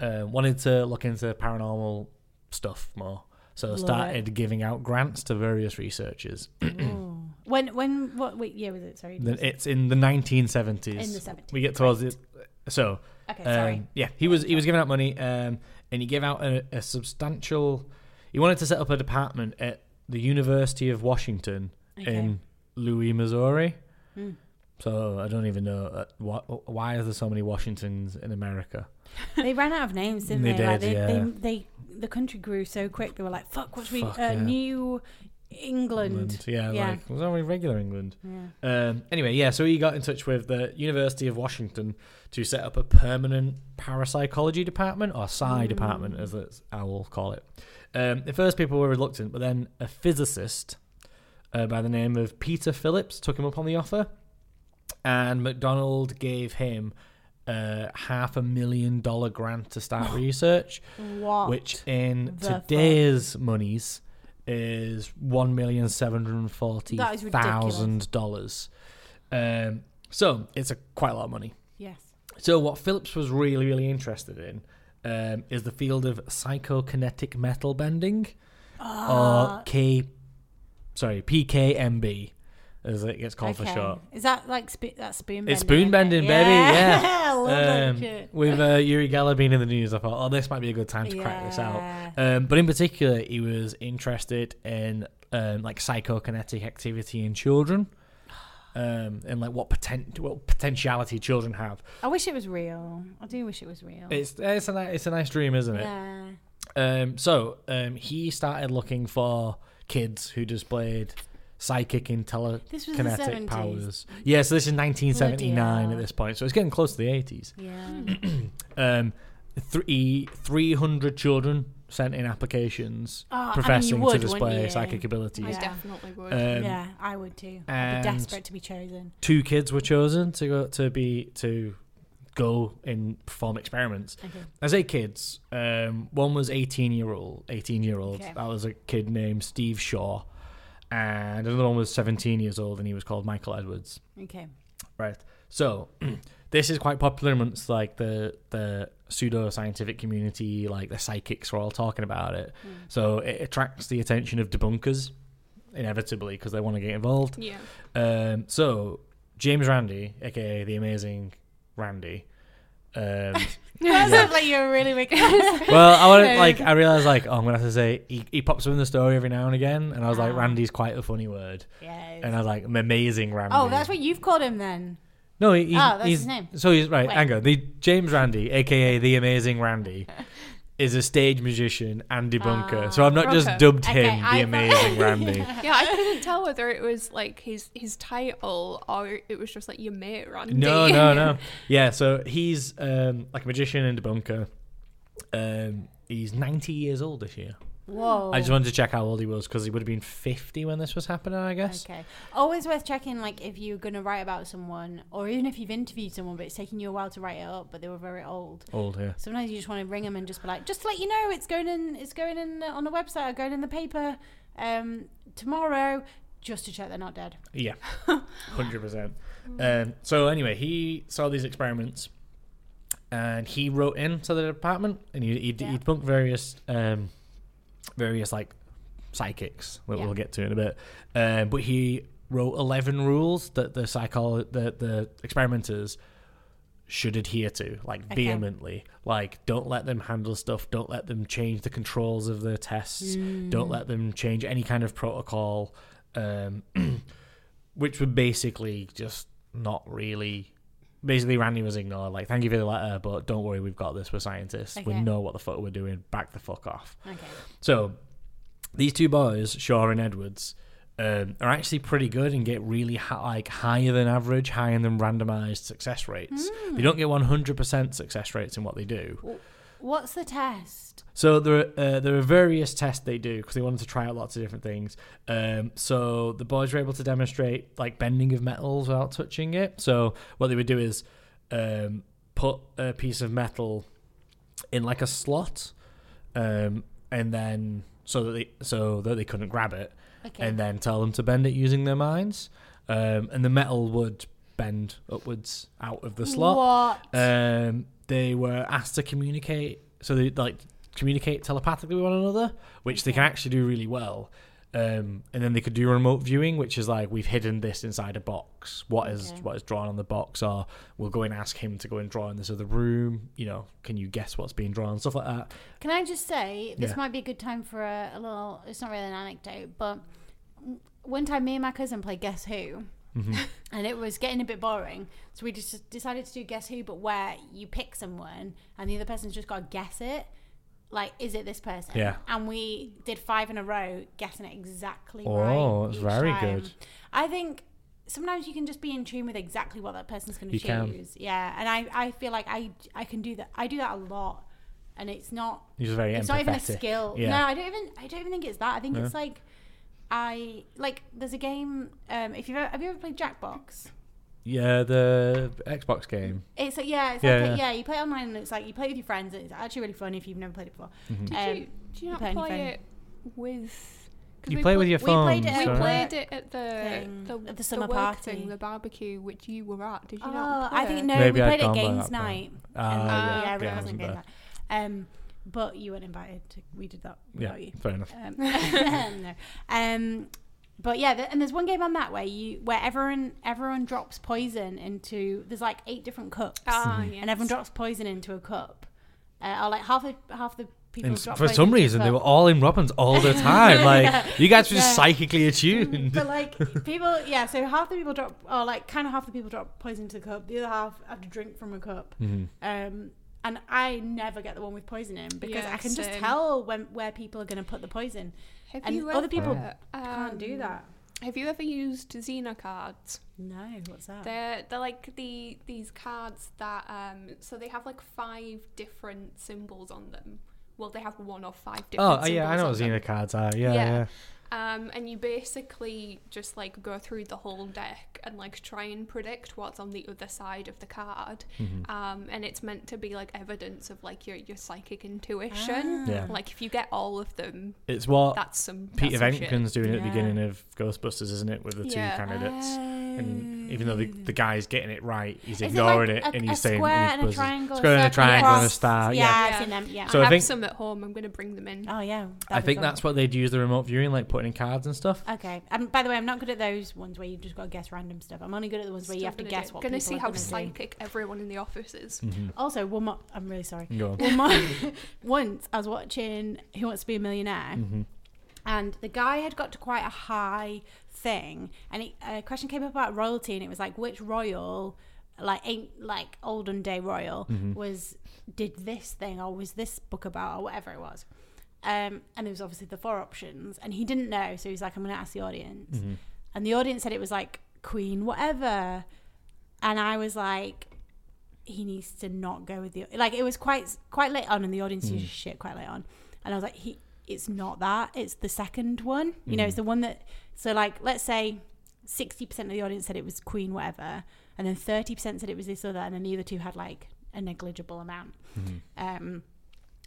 Speaker 3: uh, wanted to look into paranormal stuff more. So
Speaker 1: Love
Speaker 3: started giving out grants to various researchers.
Speaker 1: When, when, what wait, year was it? Sorry.
Speaker 3: It's in the 1970s.
Speaker 1: In the 70s,
Speaker 3: We get towards it. So
Speaker 1: Okay, sorry.
Speaker 3: um, yeah, he was he was giving out money, um, and he gave out a, a substantial. He wanted to set up a department at the University of Washington
Speaker 1: Okay.
Speaker 3: in Louis, Missouri.
Speaker 1: Hmm.
Speaker 3: So I don't even know uh, what, why are there so many Washingtons in America.
Speaker 1: they ran out of names, didn't
Speaker 3: They
Speaker 1: they? like, they,
Speaker 3: yeah.
Speaker 1: they, they, the country grew so quick. They were like, "Fuck, what we? Uh,
Speaker 3: yeah.
Speaker 1: New England."
Speaker 3: Yeah,
Speaker 1: Yeah.
Speaker 3: like was only regular England.
Speaker 1: Yeah.
Speaker 3: Um, anyway, yeah, so he got in touch with the University of Washington to set up a permanent parapsychology department or psi department, as I will call it. Um, the first people were reluctant, but then a physicist uh, by the name of Peter Phillips took him up on the offer, and McDonnell gave him a half a million dollar grant to start research,
Speaker 1: What?
Speaker 3: which in today's monies is one million seven hundred forty
Speaker 1: That is ridiculous.
Speaker 3: thousand dollars. Um, so it's a quite a lot of money.
Speaker 1: Yes.
Speaker 3: So what Phillips was really, really interested in um, is the field of psychokinetic metal bending,
Speaker 1: Ah.
Speaker 3: or K, sorry, PKMB, as it gets called for short.
Speaker 1: Is that like sp- that spoon bending?
Speaker 3: It's spoon
Speaker 1: isn't it?
Speaker 3: bending, baby. Yeah.
Speaker 1: That
Speaker 3: Um, with uh, Uri Geller being in the news, I thought, oh, this might be a good time to crack this out. Um, but in particular, he was interested in um, like psychokinetic activity in children, um, and like what potent what potentiality children have.
Speaker 1: I wish it was real. I do wish it was real.
Speaker 3: It's it's a it's a nice dream, isn't it?
Speaker 1: yeah.
Speaker 3: Um, so um, he started looking for kids who displayed psychic and
Speaker 1: This was the
Speaker 3: telekinetic powers. Yeah, so this is 1979
Speaker 1: Bloody
Speaker 3: at this point, so it's getting close to the 80s.
Speaker 1: Yeah.
Speaker 3: Um, three 300 children sent in applications
Speaker 1: Oh, I mean, you
Speaker 3: professing
Speaker 1: would,
Speaker 3: to
Speaker 1: wouldn't
Speaker 3: display
Speaker 1: you?
Speaker 3: psychic
Speaker 2: I
Speaker 3: abilities.
Speaker 1: Yeah.
Speaker 2: definitely would.
Speaker 3: Um,
Speaker 1: yeah, I would too. I'd
Speaker 3: and-
Speaker 1: be desperate to be chosen.
Speaker 3: Two kids were chosen to go to be to go and perform experiments.
Speaker 1: Okay.
Speaker 3: As eight kids, um, one was 18 year old, 18 year old.
Speaker 1: Okay.
Speaker 3: That was a kid named Steve Shaw, and another one was 17 years old, and he was called Michael Edwards.
Speaker 1: Okay.
Speaker 3: Right. So this is quite popular amongst like the the pseudo scientific community, like the psychics are all talking about it. So it attracts the attention of debunkers inevitably because they want to get involved.
Speaker 2: yeah.
Speaker 3: Um, so James Randi, aka the amazing Randi. Um,
Speaker 1: That sounds like you're really making.
Speaker 3: well, I want to like I realized like oh I'm gonna have to say he, he pops up in the story every now and again, and I was like
Speaker 1: Ah.
Speaker 3: Randy's quite a funny word,
Speaker 1: yes.
Speaker 3: and I was like amazing Randi.
Speaker 1: Oh, that's what you've called him then.
Speaker 3: No, he, he-
Speaker 1: Oh, that's
Speaker 3: he's,
Speaker 1: his name.
Speaker 3: So he's right.
Speaker 1: Wait.
Speaker 3: Hang on. The James Randi, aka the Amazing Randi, is a stage musician and debunker. so I've not just
Speaker 2: Okay.
Speaker 3: dubbed
Speaker 1: Okay,
Speaker 3: him the
Speaker 1: I thought-
Speaker 3: Amazing Randi.
Speaker 2: Yeah, I couldn't tell whether it was like his his title or it was just like your mate Randy.
Speaker 3: No, no, no. Yeah, so he's um, like a magician and debunker. Um, he's 90 years old this year.
Speaker 1: Whoa.
Speaker 3: I just wanted to check how old he was because he would have been 50 when this was happening, I guess.
Speaker 1: Okay. Always worth checking, like if you're going to write about someone, or even if you've interviewed someone, but it's taking you a while to write it up, but they were very old.
Speaker 3: Old here.
Speaker 1: Sometimes you just want to ring them and just be like, just to let you know, it's going in, it's going in on the website, or going in the paper, um, tomorrow, just to check they're not dead.
Speaker 3: Yeah, hundred percent. Um, so anyway, he saw these experiments, and he wrote into the department, and he he,
Speaker 1: Yeah.
Speaker 3: he debunked various um, various like psychics that
Speaker 1: Yeah.
Speaker 3: we'll get to in a bit. Um, but he wrote eleven rules that the psycholo- the the experimenters should adhere to, like
Speaker 1: Okay.
Speaker 3: vehemently. Like, don't let them handle stuff. Don't let them change the controls of the tests. Don't let them change any kind of protocol. Um, which were basically just not really. Basically, Randi was ignored. Like, thank you for the letter, but don't worry, we've got this. We're scientists. We know what the fuck we're doing. Back the fuck off.
Speaker 1: Okay.
Speaker 3: So, these two boys, Shaw and Edwards, um, are actually pretty good and get really like higher than average, higher than randomized success rates. They don't get 100% success rates in what they do.
Speaker 1: What's the test?
Speaker 3: So there, uh, there are various tests they do because they wanted to try out lots of different things. Um, so the boys were able to demonstrate like bending of metals without touching it. So what they would do is um, put a piece of metal in like a slot, um, and then so that they so that they couldn't grab it,
Speaker 1: Okay.
Speaker 3: and then tell them to bend it using their minds, um, and the metal would bend upwards out of the slot.
Speaker 1: What?
Speaker 3: They were asked to communicate, so they like communicate telepathically with one another, which they can actually do really well. Um, and then they could do remote viewing, which is like we've hidden this inside a box. What is
Speaker 1: Okay.
Speaker 3: what is drawn on the box? Or we'll go and ask him to go and draw in this other room. You know, can you guess what's being drawn? Stuff like that.
Speaker 1: Can I just say this
Speaker 3: Yeah.
Speaker 1: might be a good time for a, a little? It's not really an anecdote, but one time me and my cousin played Guess Who,
Speaker 3: Mm-hmm.
Speaker 1: and it was getting a bit boring. So we just decided to do Guess Who, but where you pick someone and the other person's just got to guess it. Like, is it this person?
Speaker 3: Yeah.
Speaker 1: And we did five in a row, guessing it exactly
Speaker 3: Oh,
Speaker 1: right.
Speaker 3: that's
Speaker 1: each
Speaker 3: very
Speaker 1: time.
Speaker 3: good.
Speaker 1: I think sometimes you can just be in tune with exactly what that person's going to
Speaker 3: You can.
Speaker 1: choose. Yeah, and I, I feel like I I can do that. I do that a lot, and it's not
Speaker 3: You're just very
Speaker 1: it's
Speaker 3: empathetic.
Speaker 1: not even a skill.
Speaker 3: Yeah.
Speaker 1: No, I don't even. I don't even think it's that. I think it's like, I like. There's a game. Um, if you have you ever played Jackbox?
Speaker 3: Yeah, the Xbox game.
Speaker 1: It's like yeah, it's
Speaker 3: Yeah,
Speaker 1: like
Speaker 3: yeah.
Speaker 1: A, yeah. You play it online and it's like you play with your friends. And it's actually really fun if you've never played it before.
Speaker 3: Mm-hmm.
Speaker 2: Did
Speaker 1: Um,
Speaker 2: you, do you not
Speaker 1: play
Speaker 2: play it with? 'cause
Speaker 3: You
Speaker 2: we
Speaker 3: play
Speaker 2: pl-
Speaker 3: with your
Speaker 1: we
Speaker 3: phone.
Speaker 1: played it
Speaker 2: We
Speaker 1: at
Speaker 3: sorry.
Speaker 1: work.
Speaker 2: played it at the
Speaker 1: thing,
Speaker 2: the,
Speaker 1: at the summer
Speaker 2: work
Speaker 1: party.
Speaker 2: thing, the barbecue, which you were at. Did you
Speaker 1: Oh,
Speaker 2: not? Play
Speaker 1: I think no.
Speaker 3: Maybe
Speaker 1: we played it games night.
Speaker 3: Ah,
Speaker 1: And,
Speaker 3: yeah,
Speaker 1: yeah,
Speaker 3: yeah,
Speaker 1: Rick
Speaker 3: I
Speaker 1: wasn't
Speaker 3: wasn't
Speaker 1: games night. But you weren't invited. To, we did that
Speaker 3: Yeah,
Speaker 1: you.
Speaker 3: fair enough.
Speaker 1: Um, no. Um, but yeah, th- and there's one game on that where you where everyone everyone drops poison into. There's like eight different cups,
Speaker 2: Ah,
Speaker 3: Mm-hmm.
Speaker 1: and everyone drops poison into a cup. Uh, or like half the half the people.
Speaker 3: And
Speaker 1: drop
Speaker 3: for some reason, they were all in Robbins all the time. Like you guys were just
Speaker 1: Yeah.
Speaker 3: psychically attuned.
Speaker 1: But like people, yeah. So half the people drop, or like kind of half the people drop poison into the cup. The other half have to drink from a cup.
Speaker 3: Mm-hmm.
Speaker 1: Um, and I never get the one with poison in because
Speaker 2: Yeah,
Speaker 1: I can just tell when where people are going to put the poison.
Speaker 2: Have
Speaker 1: and
Speaker 2: you
Speaker 1: other people
Speaker 2: ever,
Speaker 1: Can't do
Speaker 2: um,
Speaker 1: that.
Speaker 2: Have you ever used Zener cards?
Speaker 1: No, what's that?
Speaker 2: They're they're like the these cards that um so they have like five different symbols on them. Well, they have one or five different.
Speaker 3: Oh yeah, I know what
Speaker 2: symbols.
Speaker 3: Zener cards are. Yeah, yeah.
Speaker 2: Um, and you basically just like go through the whole deck and like try and predict what's on the other side of the card.
Speaker 3: Mm-hmm.
Speaker 2: Um, and it's meant to be like evidence of like your your psychic intuition.
Speaker 3: Yeah.
Speaker 2: Like if you get all of them,
Speaker 3: It's what
Speaker 2: that's some
Speaker 3: Peter
Speaker 2: that's some.
Speaker 3: Venkman's doing at the beginning of Ghostbusters, isn't it? With the two
Speaker 2: Yeah.
Speaker 3: candidates. And even though the, the guy's getting it right, he's
Speaker 1: Is it
Speaker 3: ignoring
Speaker 1: like
Speaker 3: it,
Speaker 1: a-
Speaker 3: and
Speaker 1: a
Speaker 3: he's saying
Speaker 1: square
Speaker 3: and he's
Speaker 1: and a
Speaker 3: buzzing.
Speaker 1: triangle,
Speaker 3: Square and a
Speaker 1: circle,
Speaker 3: triangle and a star.
Speaker 1: Yeah,
Speaker 3: Yeah.
Speaker 1: I've seen them. Yeah.
Speaker 3: So
Speaker 2: I
Speaker 3: I
Speaker 2: have
Speaker 3: think-
Speaker 2: some at home. I'm gonna bring them in.
Speaker 1: oh yeah.
Speaker 3: I think that's what they'd use the remote viewing, like putting in cards and stuff.
Speaker 1: Okay. Um, by the way, I'm not good at those ones where you just got to guess random stuff. I'm only good at the ones where you have to
Speaker 2: gonna
Speaker 1: guess
Speaker 2: do-
Speaker 1: what
Speaker 2: Gonna see
Speaker 1: are
Speaker 2: how
Speaker 1: gonna do.
Speaker 2: psychic everyone in the office is.
Speaker 3: Mm-hmm.
Speaker 1: Also, one more. I'm really sorry.
Speaker 3: Go on.
Speaker 1: One more. Once I was watching Who Wants to Be a Millionaire,
Speaker 3: Mm-hmm.
Speaker 1: and the guy had got to quite a high thing, and he, a question came up about royalty, and it was like, which royal, like ain't like olden day royal,
Speaker 3: Mm-hmm.
Speaker 1: was did this thing or was this book about or whatever it was. Um, and there was obviously the four options, and he didn't know, so he's like, "I'm going to ask the audience,"
Speaker 3: Mm-hmm.
Speaker 1: and the audience said it was like Queen, whatever, and I was like, he needs to not go with the like it was quite quite late on and the audience
Speaker 3: Hmm.
Speaker 1: used shit quite late on and i was like he it's not that it's the second one you
Speaker 3: Hmm.
Speaker 1: know it's the one that so like let's say 60% of the audience said it was queen whatever and then 30% said it was this other and then the other two had like a negligible amount
Speaker 3: Mm-hmm.
Speaker 1: um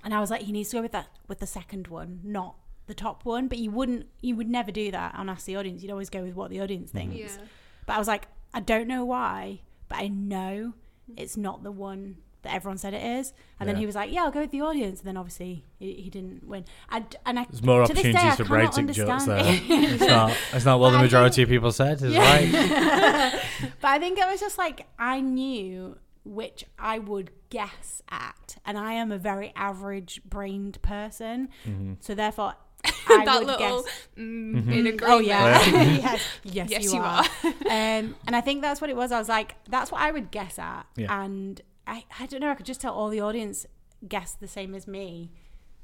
Speaker 1: and i was like he needs to go with that with the second one not the top one but you wouldn't you would never do that on ask the audience you'd always go with what the audience mm-hmm. thinks
Speaker 2: Yeah.
Speaker 1: but I was like, I don't know why, but I know it's not the one that everyone said it is. And then he was like, "Yeah, I'll go with the audience." And then obviously he, he didn't win. And and I
Speaker 3: There's more
Speaker 1: to this day, I
Speaker 3: opportunities for
Speaker 1: cannot
Speaker 3: jokes there.
Speaker 1: understand-
Speaker 3: it's not. It's not what the
Speaker 1: But I
Speaker 3: majority
Speaker 1: think-
Speaker 3: of people said. Is
Speaker 1: Yeah.
Speaker 3: right.
Speaker 1: but I think it was just like I knew which I would guess at, and I am a very average-brained person,
Speaker 3: Mm-hmm.
Speaker 1: so therefore I
Speaker 2: that
Speaker 1: would
Speaker 2: little
Speaker 1: guess.
Speaker 2: mm, in agreement.
Speaker 1: Oh yeah, yes, yes,
Speaker 2: Yes,
Speaker 1: you,
Speaker 2: you
Speaker 1: are. um, and I think that's what it was. I was like, that's what I would guess at,
Speaker 3: Yeah.
Speaker 1: and I, I don't know. I could just tell all the audience guessed the same as me,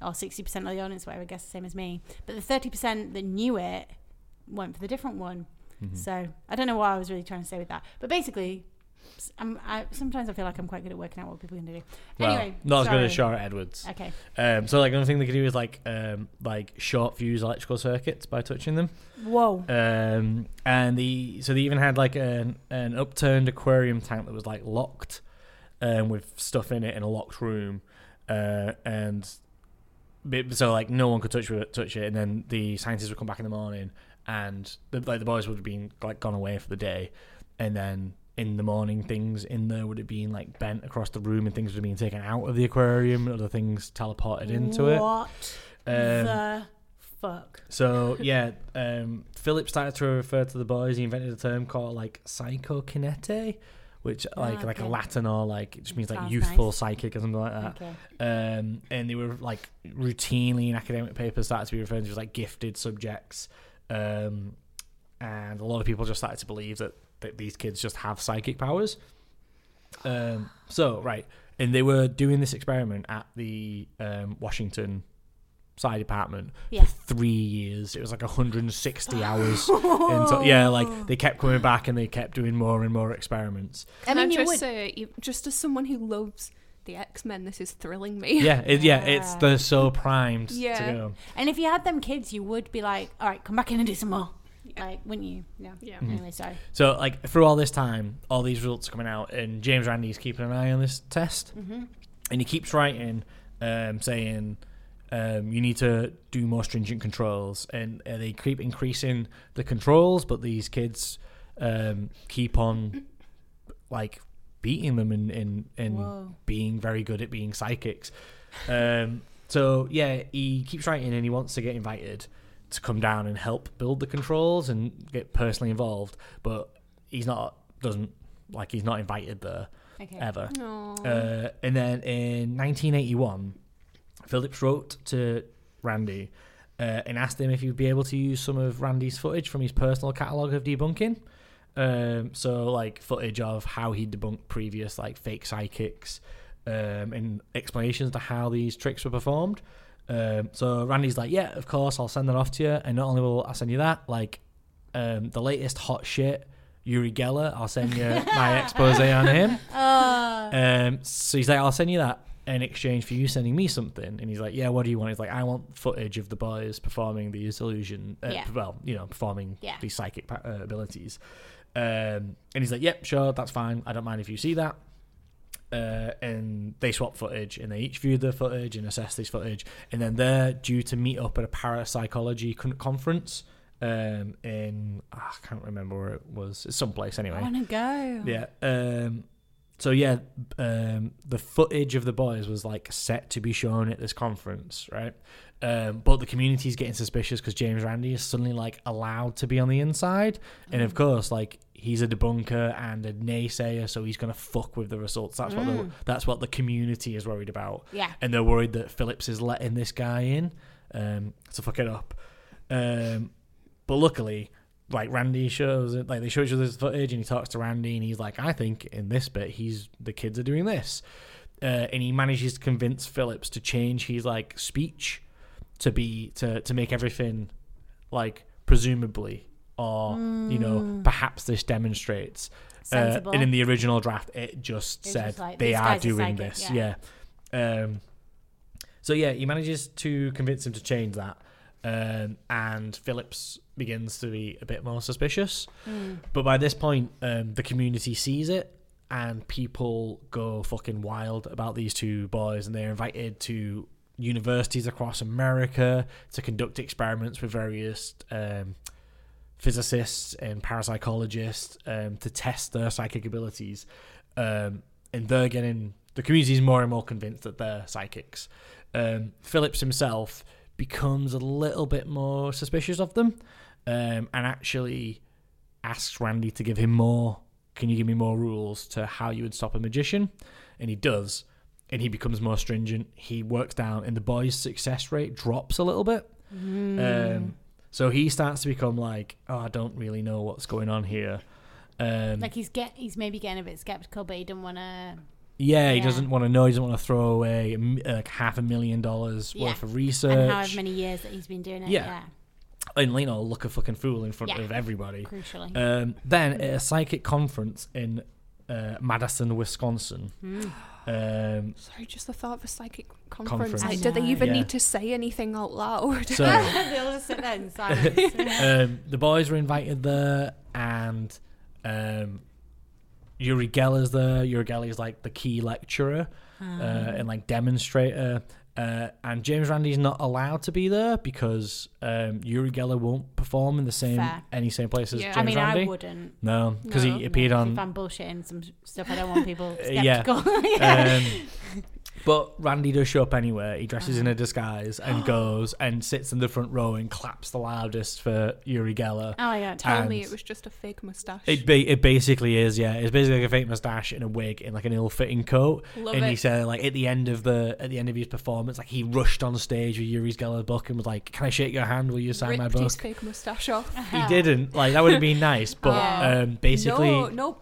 Speaker 1: or sixty percent of the audience, whatever, guessed the same as me. But the thirty percent that knew it went for the different one.
Speaker 3: Mm-hmm.
Speaker 1: So I don't know what I was really trying to say with that. But basically, s- I'm, I, sometimes I feel like I'm quite good at working out what people are going to do.
Speaker 3: Well,
Speaker 1: Anyway,
Speaker 3: not as good as
Speaker 1: sorry.
Speaker 3: Charlotte Edwards.
Speaker 1: Okay.
Speaker 3: Um, so like another thing they could do is like um, like short fuse electrical circuits by touching them.
Speaker 1: Whoa.
Speaker 3: Um, and the so they even had like an an upturned aquarium tank that was like locked, um, with stuff in it in a locked room, uh, and so like no one could touch it, touch it. And then the scientists would come back in the morning, and the, like the boys would have been like gone away for the day, and then in the morning things in there would have been like bent across the room and things would have been taken out of the aquarium and other things teleported into it.
Speaker 1: what
Speaker 3: Um,
Speaker 1: the fuck?
Speaker 3: so yeah, um, Philip started to refer to the boys. He invented a term called like psychokinete, which like
Speaker 1: Ah,
Speaker 3: like a. Latin or like it just means like youthful
Speaker 1: nice.
Speaker 3: psychic or something like that.
Speaker 1: Okay.
Speaker 3: Um, and they were like routinely in academic papers started to be referred to as like gifted subjects. Um, and a lot of people just started to believe that, that these kids just have psychic powers. Um, so right, and they were doing this experiment at the um, Washington Side Department
Speaker 1: Yeah.
Speaker 3: for three years. It was like 160 hours. Into, yeah, like they kept coming back and they kept doing more and more experiments.
Speaker 1: I
Speaker 2: Can I,
Speaker 1: mean, you
Speaker 2: just
Speaker 1: would.
Speaker 2: say, you- just as someone who loves the X Men, this is thrilling me.
Speaker 3: Yeah, it, yeah, it's they're so primed to
Speaker 2: Yeah.
Speaker 3: go.
Speaker 1: And if you had them kids, you would be like, all right, come back in and do some more. Like, wouldn't you? No.
Speaker 2: Yeah.
Speaker 3: Mm-hmm.
Speaker 1: Anyway, sorry.
Speaker 3: So like through all this time, all these results are coming out, and James Randi's keeping an eye on this test,
Speaker 1: Mm-hmm.
Speaker 3: and he keeps writing, um, saying. Um, you need to do more stringent controls, and uh, they keep increasing the controls, but these kids um, keep on like beating them and and, and
Speaker 1: Whoa.
Speaker 3: being very good at being psychics. Um, so yeah, he keeps writing, and he wants to get invited to come down and help build the controls and get personally involved, but he's not doesn't like he's not invited there
Speaker 1: Okay.
Speaker 3: ever. Uh, and then in 1981, Phillips wrote to Randi uh, and asked him if he'd be able to use some of Randi's footage from his personal catalogue of debunking. Um, so like footage of how he debunked previous like fake psychics um, and explanations to how these tricks were performed. Um, so Randi's like, yeah, of course, I'll send that off to you, and not only will I send you that, like um, the latest hot shit, Uri Geller, I'll send you my expose on him.
Speaker 1: Uh,
Speaker 3: Um, so he's like, I'll send you that in exchange for you sending me something. And he's like, Yeah, what do you want? He's like, I want footage of the boys performing these illusion, uh,
Speaker 1: Yeah.
Speaker 3: well, you know, performing
Speaker 1: Yeah.
Speaker 3: these psychic uh, abilities. Um, and he's like, Yep, sure, that's fine. I don't mind if you see that. Uh, and they swap footage and they each view the footage and assess this footage. And then they're due to meet up at a parapsychology con- conference um, in, ah, I can't remember where it was. It's someplace anyway.
Speaker 1: I want to go.
Speaker 3: Yeah. Um, so yeah, um, the footage of the boys was like set to be shown at this conference, right? Um, but the community is getting suspicious because James Randi is suddenly like allowed to be on the inside, and of course, like he's a debunker and a naysayer, so he's gonna fuck with the results. That's what the, that's what the community is worried about.
Speaker 1: Yeah.
Speaker 3: and they're worried that Phillips is letting this guy in um, to fuck it up. Um, but luckily, like Randi shows it, like they show each other this footage, and he talks to Randi, and he's like, I think in this bit, he's the kids are doing this, uh, and he manages to convince Phillips to change his like speech to be to to make everything like presumably or you know perhaps this demonstrates uh, and in the original draft it just
Speaker 1: It's
Speaker 3: said
Speaker 1: just like,
Speaker 3: they are doing
Speaker 1: psychic,"
Speaker 3: this.
Speaker 1: yeah.
Speaker 3: yeah, Um, so yeah he manages to convince him to change that um, and Phillips begins to be a bit more suspicious
Speaker 1: Hmm.
Speaker 3: but by this point um, the community sees it and people go fucking wild about these two boys and they're invited to universities across America to conduct experiments with various um, physicists and parapsychologists um, to test their psychic abilities. Um, and they're getting the community is more and more convinced that they're psychics. Um, Phillips himself becomes a little bit more suspicious of them, um, and actually asks Randi to give him more. Can you give me more rules to how you would stop a magician? And he does, and he becomes more stringent. He works down, and the boy's success rate drops a little bit. Um, so he starts to become like, oh, I don't really know what's going on here. Um,
Speaker 1: Like he's get he's maybe getting a bit skeptical, but he doesn't want to.
Speaker 3: yeah, he
Speaker 1: yeah.
Speaker 3: doesn't want to know. He doesn't want to throw away like half a million dollars
Speaker 1: Yeah.
Speaker 3: worth of research.
Speaker 1: And however many years that he's been doing it.
Speaker 3: Yeah.
Speaker 1: Yeah.
Speaker 3: And you know, look a fucking fool in front
Speaker 1: Yeah.
Speaker 3: of everybody.
Speaker 1: Crucially.
Speaker 3: Um, then at a psychic conference in uh, Madison, Wisconsin.
Speaker 1: Hmm.
Speaker 3: Um,
Speaker 2: Sorry, just the thought of a psychic conference.
Speaker 3: Conference.
Speaker 2: Like, do they even
Speaker 3: Yeah.
Speaker 2: need to say anything out loud?
Speaker 3: so
Speaker 1: They'll just sit there in silence.
Speaker 3: um, the boys were invited there, and um, Uri Geller's there. Uri Geller's like the key lecturer uh, and like demonstrator. Uh, and James Randi's not allowed to be there because um, Uri Geller won't perform in the same
Speaker 1: Fair.
Speaker 3: any same place as
Speaker 2: Yeah.
Speaker 3: James
Speaker 1: I mean,
Speaker 3: Randi.
Speaker 1: I wouldn't.
Speaker 3: No, because
Speaker 2: No.
Speaker 3: he appeared on
Speaker 1: If I'm bullshitting some stuff, I don't want people
Speaker 3: Yeah.
Speaker 1: skeptical. yeah.
Speaker 3: Um, but Randi does show up anywhere. He dresses in a disguise and goes and sits in the front row and claps the loudest for Uri Geller.
Speaker 1: oh my god.
Speaker 2: Tell me it was just a fake mustache.
Speaker 3: It ba- it basically is, yeah. It's basically like a fake mustache and a wig and like an ill-fitting coat.
Speaker 2: Love
Speaker 3: and he
Speaker 2: it.
Speaker 3: said like at the end of the at the end of his performance, like he rushed on stage with Uri Geller's book and was like, "Can I shake your hand? Will you sign my
Speaker 2: Ripped his
Speaker 3: book?"
Speaker 2: fake mustache off.
Speaker 3: He didn't. Like that would have been nice, but um, basically
Speaker 2: no, no.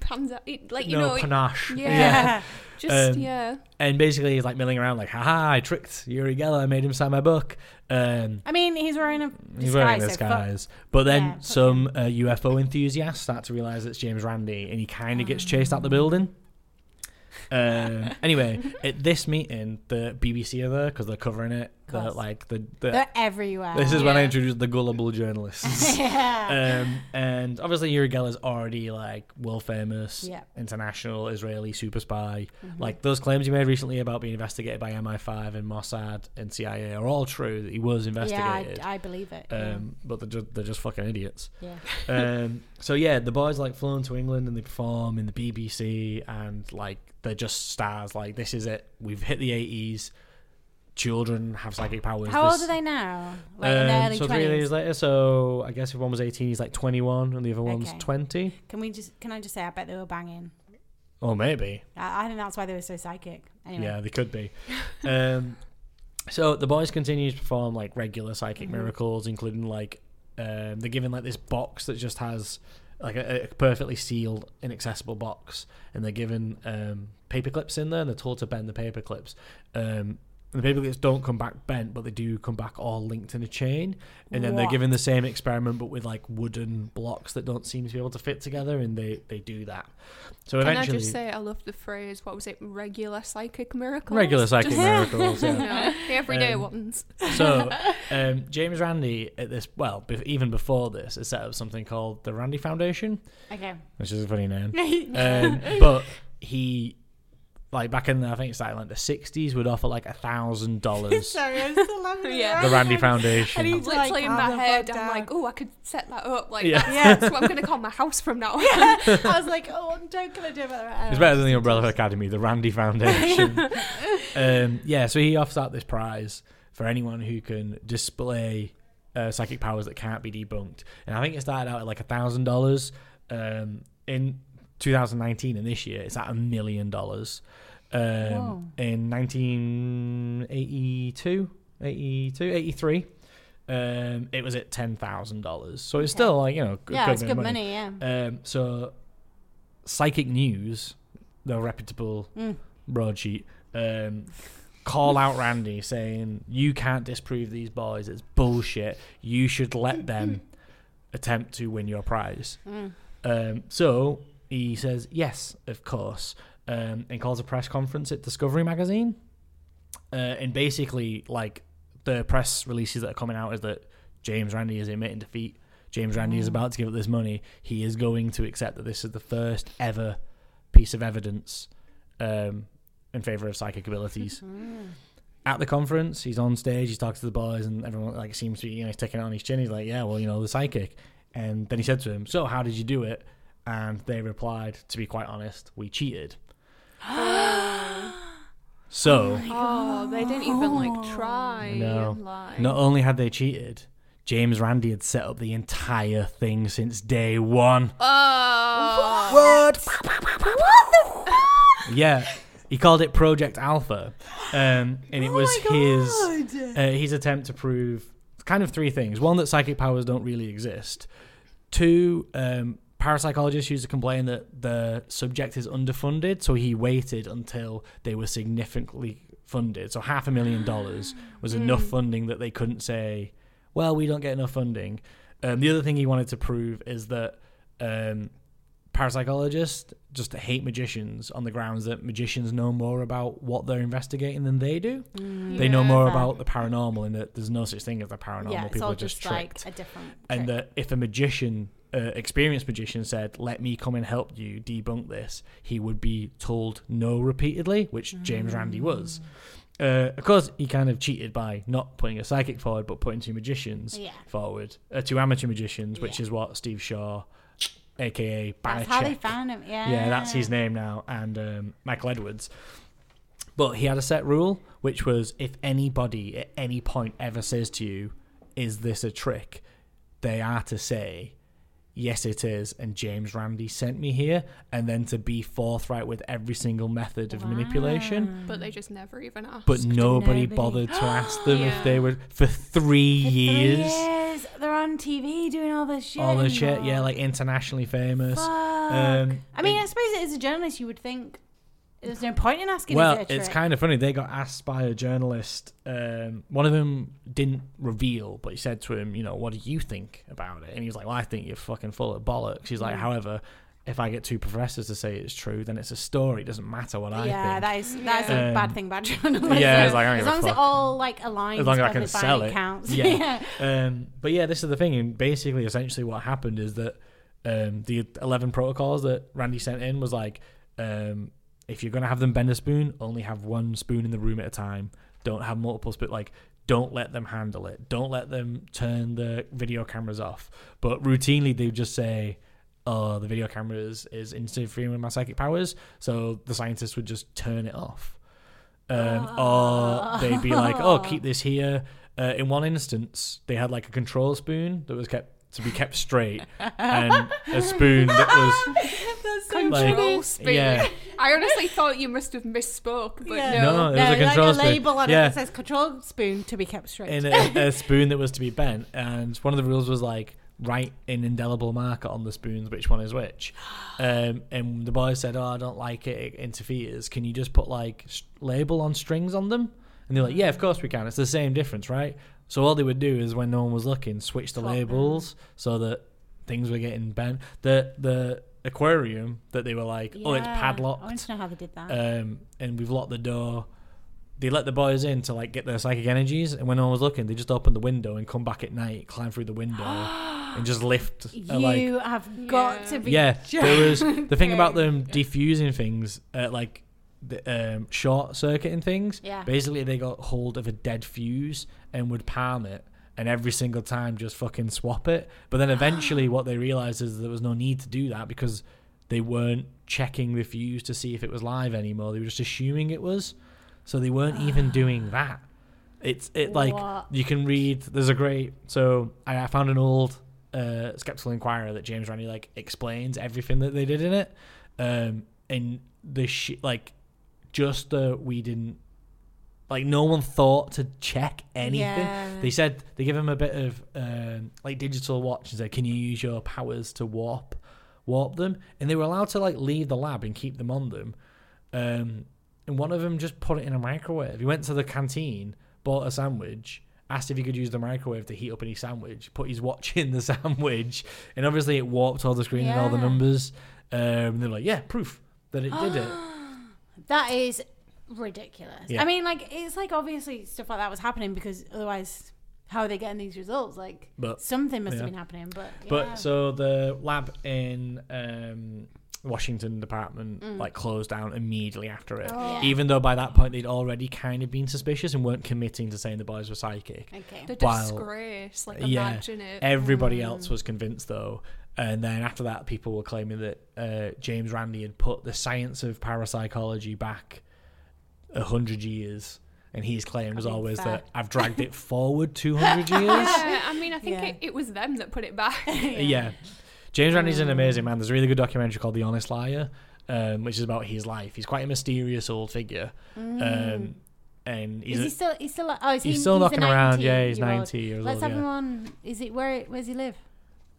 Speaker 2: P- Panza, it- like you
Speaker 3: no
Speaker 2: know, it-
Speaker 3: panache.
Speaker 2: Yeah. just
Speaker 3: Um,
Speaker 2: yeah.
Speaker 3: And basically he's like milling around like, haha, I tricked Uri Geller, I made him sign my book. Um,
Speaker 1: I mean, he's wearing a disguise.
Speaker 3: he's wearing a
Speaker 1: so fuck-
Speaker 3: disguise. But then
Speaker 1: Yeah,
Speaker 3: some uh, UFO enthusiasts start to realise it's James Randi and he kind of gets chased out the building. Um, anyway, at this meeting, the BBC are there because they're covering it. The,
Speaker 1: Course.
Speaker 3: like the, the
Speaker 1: They're everywhere.
Speaker 3: this is when I
Speaker 2: Yeah.
Speaker 3: introduced the gullible journalists.
Speaker 1: yeah.
Speaker 3: um, and obviously Uri Geller's already like world famous,
Speaker 1: Yeah.
Speaker 3: international Israeli super spy.
Speaker 1: Mm-hmm.
Speaker 3: Like those claims he made recently about being investigated by MI5 and Mossad and CIA are all true. That he was
Speaker 1: yeah,
Speaker 3: investigated.
Speaker 1: I, I believe it. yeah.
Speaker 3: um, but they're just, they're just fucking idiots.
Speaker 1: yeah.
Speaker 3: Um, so yeah, the boys like flown to England and they perform in the BBC and like they're just stars. Like this is it. We've hit the eighties. Children have psychic powers.
Speaker 1: How old
Speaker 3: This-
Speaker 1: are they now? Like in their
Speaker 3: um,
Speaker 1: early
Speaker 3: so three
Speaker 1: 20s?
Speaker 3: years later, so I guess if one was eighteen, he's like twenty-one, and the other one's
Speaker 1: Okay.
Speaker 3: twenty.
Speaker 1: Can we just? Can I just say? I bet they were banging.
Speaker 3: Or maybe.
Speaker 1: I, I think that's why they were so psychic. Anyway.
Speaker 3: Yeah, they could be. um, so the boys continue to perform like regular psychic
Speaker 1: Mm-hmm.
Speaker 3: miracles, including like um, they're given like this box that just has like a, a perfectly sealed, inaccessible box, and they're given um, paper clips in there, and they're told to bend the paper clips. Um, and the paper clips don't come back bent, but they do come back all linked in a chain. And then they're
Speaker 1: What?
Speaker 3: given the same experiment, but with like wooden blocks that don't seem to be able to fit together, and they, they do that. So
Speaker 2: Can I
Speaker 3: eventually,
Speaker 2: just say I love the phrase? What was it? Regular psychic miracles.
Speaker 3: regular psychic
Speaker 2: Just-
Speaker 3: miracles.
Speaker 2: you
Speaker 3: Yeah.
Speaker 2: know, the everyday
Speaker 3: Um,
Speaker 2: ones.
Speaker 3: So, um, James Randi at this, well, even before this, has set up something called the Randi Foundation,
Speaker 1: Okay.
Speaker 3: which is a funny name. um, but he, like back in, the, I think it's like, like the '60s, would offer like a thousand dollars.
Speaker 1: Sorry, I'm still laughing.
Speaker 2: Yeah.
Speaker 3: The
Speaker 1: Randi
Speaker 3: Foundation.
Speaker 1: need
Speaker 2: I'm
Speaker 1: to, like,
Speaker 2: literally in my head. I'm
Speaker 1: down.
Speaker 2: like, oh, I could set that up. Like,
Speaker 3: Yeah.
Speaker 2: that's,
Speaker 1: Yeah.
Speaker 2: that's what I'm going to call my house from now. on.
Speaker 1: I was like, oh, I'm not gonna do it.
Speaker 3: It's better than the Umbrella Academy, the Randi Foundation. um, yeah, so he offers out this prize for anyone who can display uh, psychic powers that can't be debunked. And I think it started out at like a thousand dollars. Um, in 2019 and this year, it's at a million dollars. Um, in 1982, 82, 83, um, it was at ten thousand dollars. So it's still like you know, good,
Speaker 1: Yeah,
Speaker 3: good
Speaker 1: it's good money. Yeah.
Speaker 3: um, so, Psychic News, the reputable
Speaker 1: Mm.
Speaker 3: broadsheet, um, call out Randi saying, You can't disprove these boys. It's bullshit. You should let them attempt to win your prize.
Speaker 1: Mm.
Speaker 3: Um, so he says, Yes, of course, um, and calls a press conference at Discovery Magazine. Uh, and basically, like, the press releases that are coming out is that James Randi is admitting defeat. James Randi is about to give up this money. He is going to accept that this is the first ever piece of evidence um, in favor of psychic abilities. At the conference, he's on stage. He's talking to the boys, and everyone like seems to be, you know, he's taking it on his chin. He's like, "Yeah, well, you know, the psychic." And then he said to him, "So, how did you do it?" And they replied, "To be quite honest, we cheated." So,
Speaker 2: Oh, they didn't even like try.
Speaker 3: no.
Speaker 2: and, like,
Speaker 3: Not only had they cheated, James Randi had set up the entire thing since day one.
Speaker 2: Oh. What?
Speaker 3: yeah, he called it Project Alpha, um, and it was his uh, his attempt to prove kind of three things: one, that psychic powers don't really exist; two, um, parapsychologists used to complain that the subject is underfunded, so he waited until they were significantly funded. So half a million dollars was enough funding that they couldn't say, "Well, we don't get enough funding." Um, the other thing he wanted to prove is that. Um, parapsychologists just hate magicians on the grounds that magicians know more about what they're investigating than they do. they know more about the paranormal and that there's no such thing as the paranormal.
Speaker 1: yeah, it's
Speaker 3: People
Speaker 1: all
Speaker 3: are just,
Speaker 1: just
Speaker 3: tricked.
Speaker 1: like a different.
Speaker 3: and
Speaker 1: trick.
Speaker 3: that if a magician, uh, experienced magician, said, "Let me come and help you debunk this," he would be told no repeatedly, which James Randi was. Uh, of course, he kind of cheated by not putting a psychic forward, but putting two magicians
Speaker 1: Yeah.
Speaker 3: forward, uh, two amateur magicians, which
Speaker 1: Yeah.
Speaker 3: is what Steve Shaw, aka
Speaker 1: That's how they found him. Yeah.
Speaker 3: yeah, that's his name now, and um, Michael Edwards. But he had a set rule, which was if anybody at any point ever says to you, "Is this a trick?" they are to say, "Yes, it is," and James Randi sent me here, and then to be forthright with every single method of manipulation.
Speaker 2: But they just never even asked.
Speaker 3: But nobody
Speaker 1: nobody.
Speaker 3: bothered to ask them if they were for three
Speaker 1: For three
Speaker 3: years.
Speaker 1: years, They're on TV doing all this shit.
Speaker 3: All
Speaker 1: this
Speaker 3: shit, yeah, like internationally famous.
Speaker 1: Fuck.
Speaker 3: Um,
Speaker 1: I mean,
Speaker 3: it-
Speaker 1: I suppose as a journalist, you would think there's no point in asking.
Speaker 3: Well, it's kind of funny. They got asked by a journalist. Um, one of them didn't reveal, but he said to him, "You know, what do you think about it?" And he was like, "Well, I think you're fucking full of bollocks." He's
Speaker 1: Mm.
Speaker 3: like, "However, if I get two professors to say it's true, then it's a story. It doesn't matter what I
Speaker 1: yeah,
Speaker 3: think."
Speaker 1: that is that's a
Speaker 3: Um,
Speaker 1: bad thing about journalism.
Speaker 3: yeah, it's like, I
Speaker 1: as long as it all like aligns
Speaker 3: as long as I can sell
Speaker 1: it counts.
Speaker 3: Yeah. um, but yeah, this is the thing. And basically, essentially, what happened is that um, the 11 protocols that Randi sent in was like, um, if you're going to have them bend a spoon, only have one spoon in the room at a time. Don't have multiple spoons. Like, don't let them handle it. Don't let them turn the video cameras off. But routinely, they would just say, oh, the video cameras is interfering with my psychic powers. So the scientists would just turn it off. Um, Or they'd be like, oh, keep this here. Uh, in one instance, they had like a control spoon that was kept to be kept straight, and a spoon that was
Speaker 2: Control
Speaker 3: Like,
Speaker 2: spoon.
Speaker 3: yeah.
Speaker 2: I honestly thought you must have misspoke, but
Speaker 1: Yeah.
Speaker 2: no.
Speaker 3: No, it was a
Speaker 1: like
Speaker 3: control
Speaker 1: a
Speaker 3: spoon.
Speaker 1: label on
Speaker 3: Yeah.
Speaker 1: it that says "control spoon to be kept straight."
Speaker 3: in a, a spoon that was to be bent, and one of the rules was like write in indelible marker on the spoons which one is which. Um, and the boy said, "Oh, I don't like it. It interferes. Can you just put like s- label on strings on them?" And they're like, "Yeah, of course we can. It's the same difference, right?" So all they would do is when no one was looking, switch the
Speaker 1: Swap them.
Speaker 3: labels so that things were getting bent. The the aquarium that they were like, "Oh, it's
Speaker 1: Yeah.
Speaker 3: padlocked."
Speaker 1: I want to know how they did that.
Speaker 3: um, and we've locked the door. They let the boys in to like get their psychic energies, and when no one was looking, they just open the window and come back at night, climb through the window, and just lift.
Speaker 1: you
Speaker 3: uh, like
Speaker 1: have got
Speaker 2: Yeah.
Speaker 1: to be.
Speaker 3: yeah, there was the thing about them defusing things, uh, like um, short circuiting things.
Speaker 1: Yeah.
Speaker 3: Basically, they got hold of a dead fuse and would palm it. And every single time, just fucking swap it. But then eventually, what they realized is there was no need to do that because they weren't checking the fuse to see if it was live anymore. They were just assuming it was. So they weren't even doing that. It's it like
Speaker 1: What?
Speaker 3: you can read. There's a great. So I, I found an old uh, skeptical inquirer that James Randi like explains everything that they did in it. Um, and the shit like just that we didn't like no one thought to check anything.
Speaker 1: Yeah.
Speaker 3: They said they give him a bit of um, like digital watch and said, "Can you use your powers to warp warp them?" And they were allowed to like leave the lab and keep them on them. Um, and one of them just put it in a microwave. He went to the canteen, bought a sandwich, asked if he could use the microwave to heat up any sandwich, put his watch in the sandwich, and obviously it warped all the screen and all the numbers. Um, they're like, "Yeah, proof that it did it."
Speaker 1: That is ridiculous.
Speaker 3: Yeah.
Speaker 1: I mean, like, it's like obviously stuff like that was happening because otherwise, how are they getting these results? Like,
Speaker 3: But-
Speaker 1: something must
Speaker 3: yeah.
Speaker 1: have been happening. But,
Speaker 3: But so the lab in um, Washington department like closed down immediately after it.
Speaker 1: Yeah.
Speaker 3: Even though by that point they'd already kind of been suspicious and weren't committing to saying the boys were psychic.
Speaker 1: okay.
Speaker 2: The
Speaker 3: While-
Speaker 2: disgrace. Like,
Speaker 3: yeah,
Speaker 2: imagine it.
Speaker 3: everybody else was convinced though. And then after that, people were claiming that uh, James Randi had put the science of parapsychology back a hundred years, and his claim was always
Speaker 1: fair.
Speaker 3: that I've dragged it forward two hundred years.
Speaker 2: Yeah, I mean, I think
Speaker 1: Yeah.
Speaker 2: it, it was them that put it back.
Speaker 3: yeah. James Randi's an amazing
Speaker 1: Mm.
Speaker 3: man. There's a really good documentary called The Honest Liar, um, which is about his life. He's quite a mysterious old figure. Um, and he's
Speaker 1: Mm. Is he still? He's still. Oh, is he,
Speaker 3: he's still
Speaker 1: a
Speaker 3: knocking around. Yeah, he's
Speaker 1: year old?
Speaker 3: 90 years old.
Speaker 1: Let's
Speaker 3: old.
Speaker 1: have
Speaker 3: yeah.
Speaker 1: him on. Is it where? Where does he live?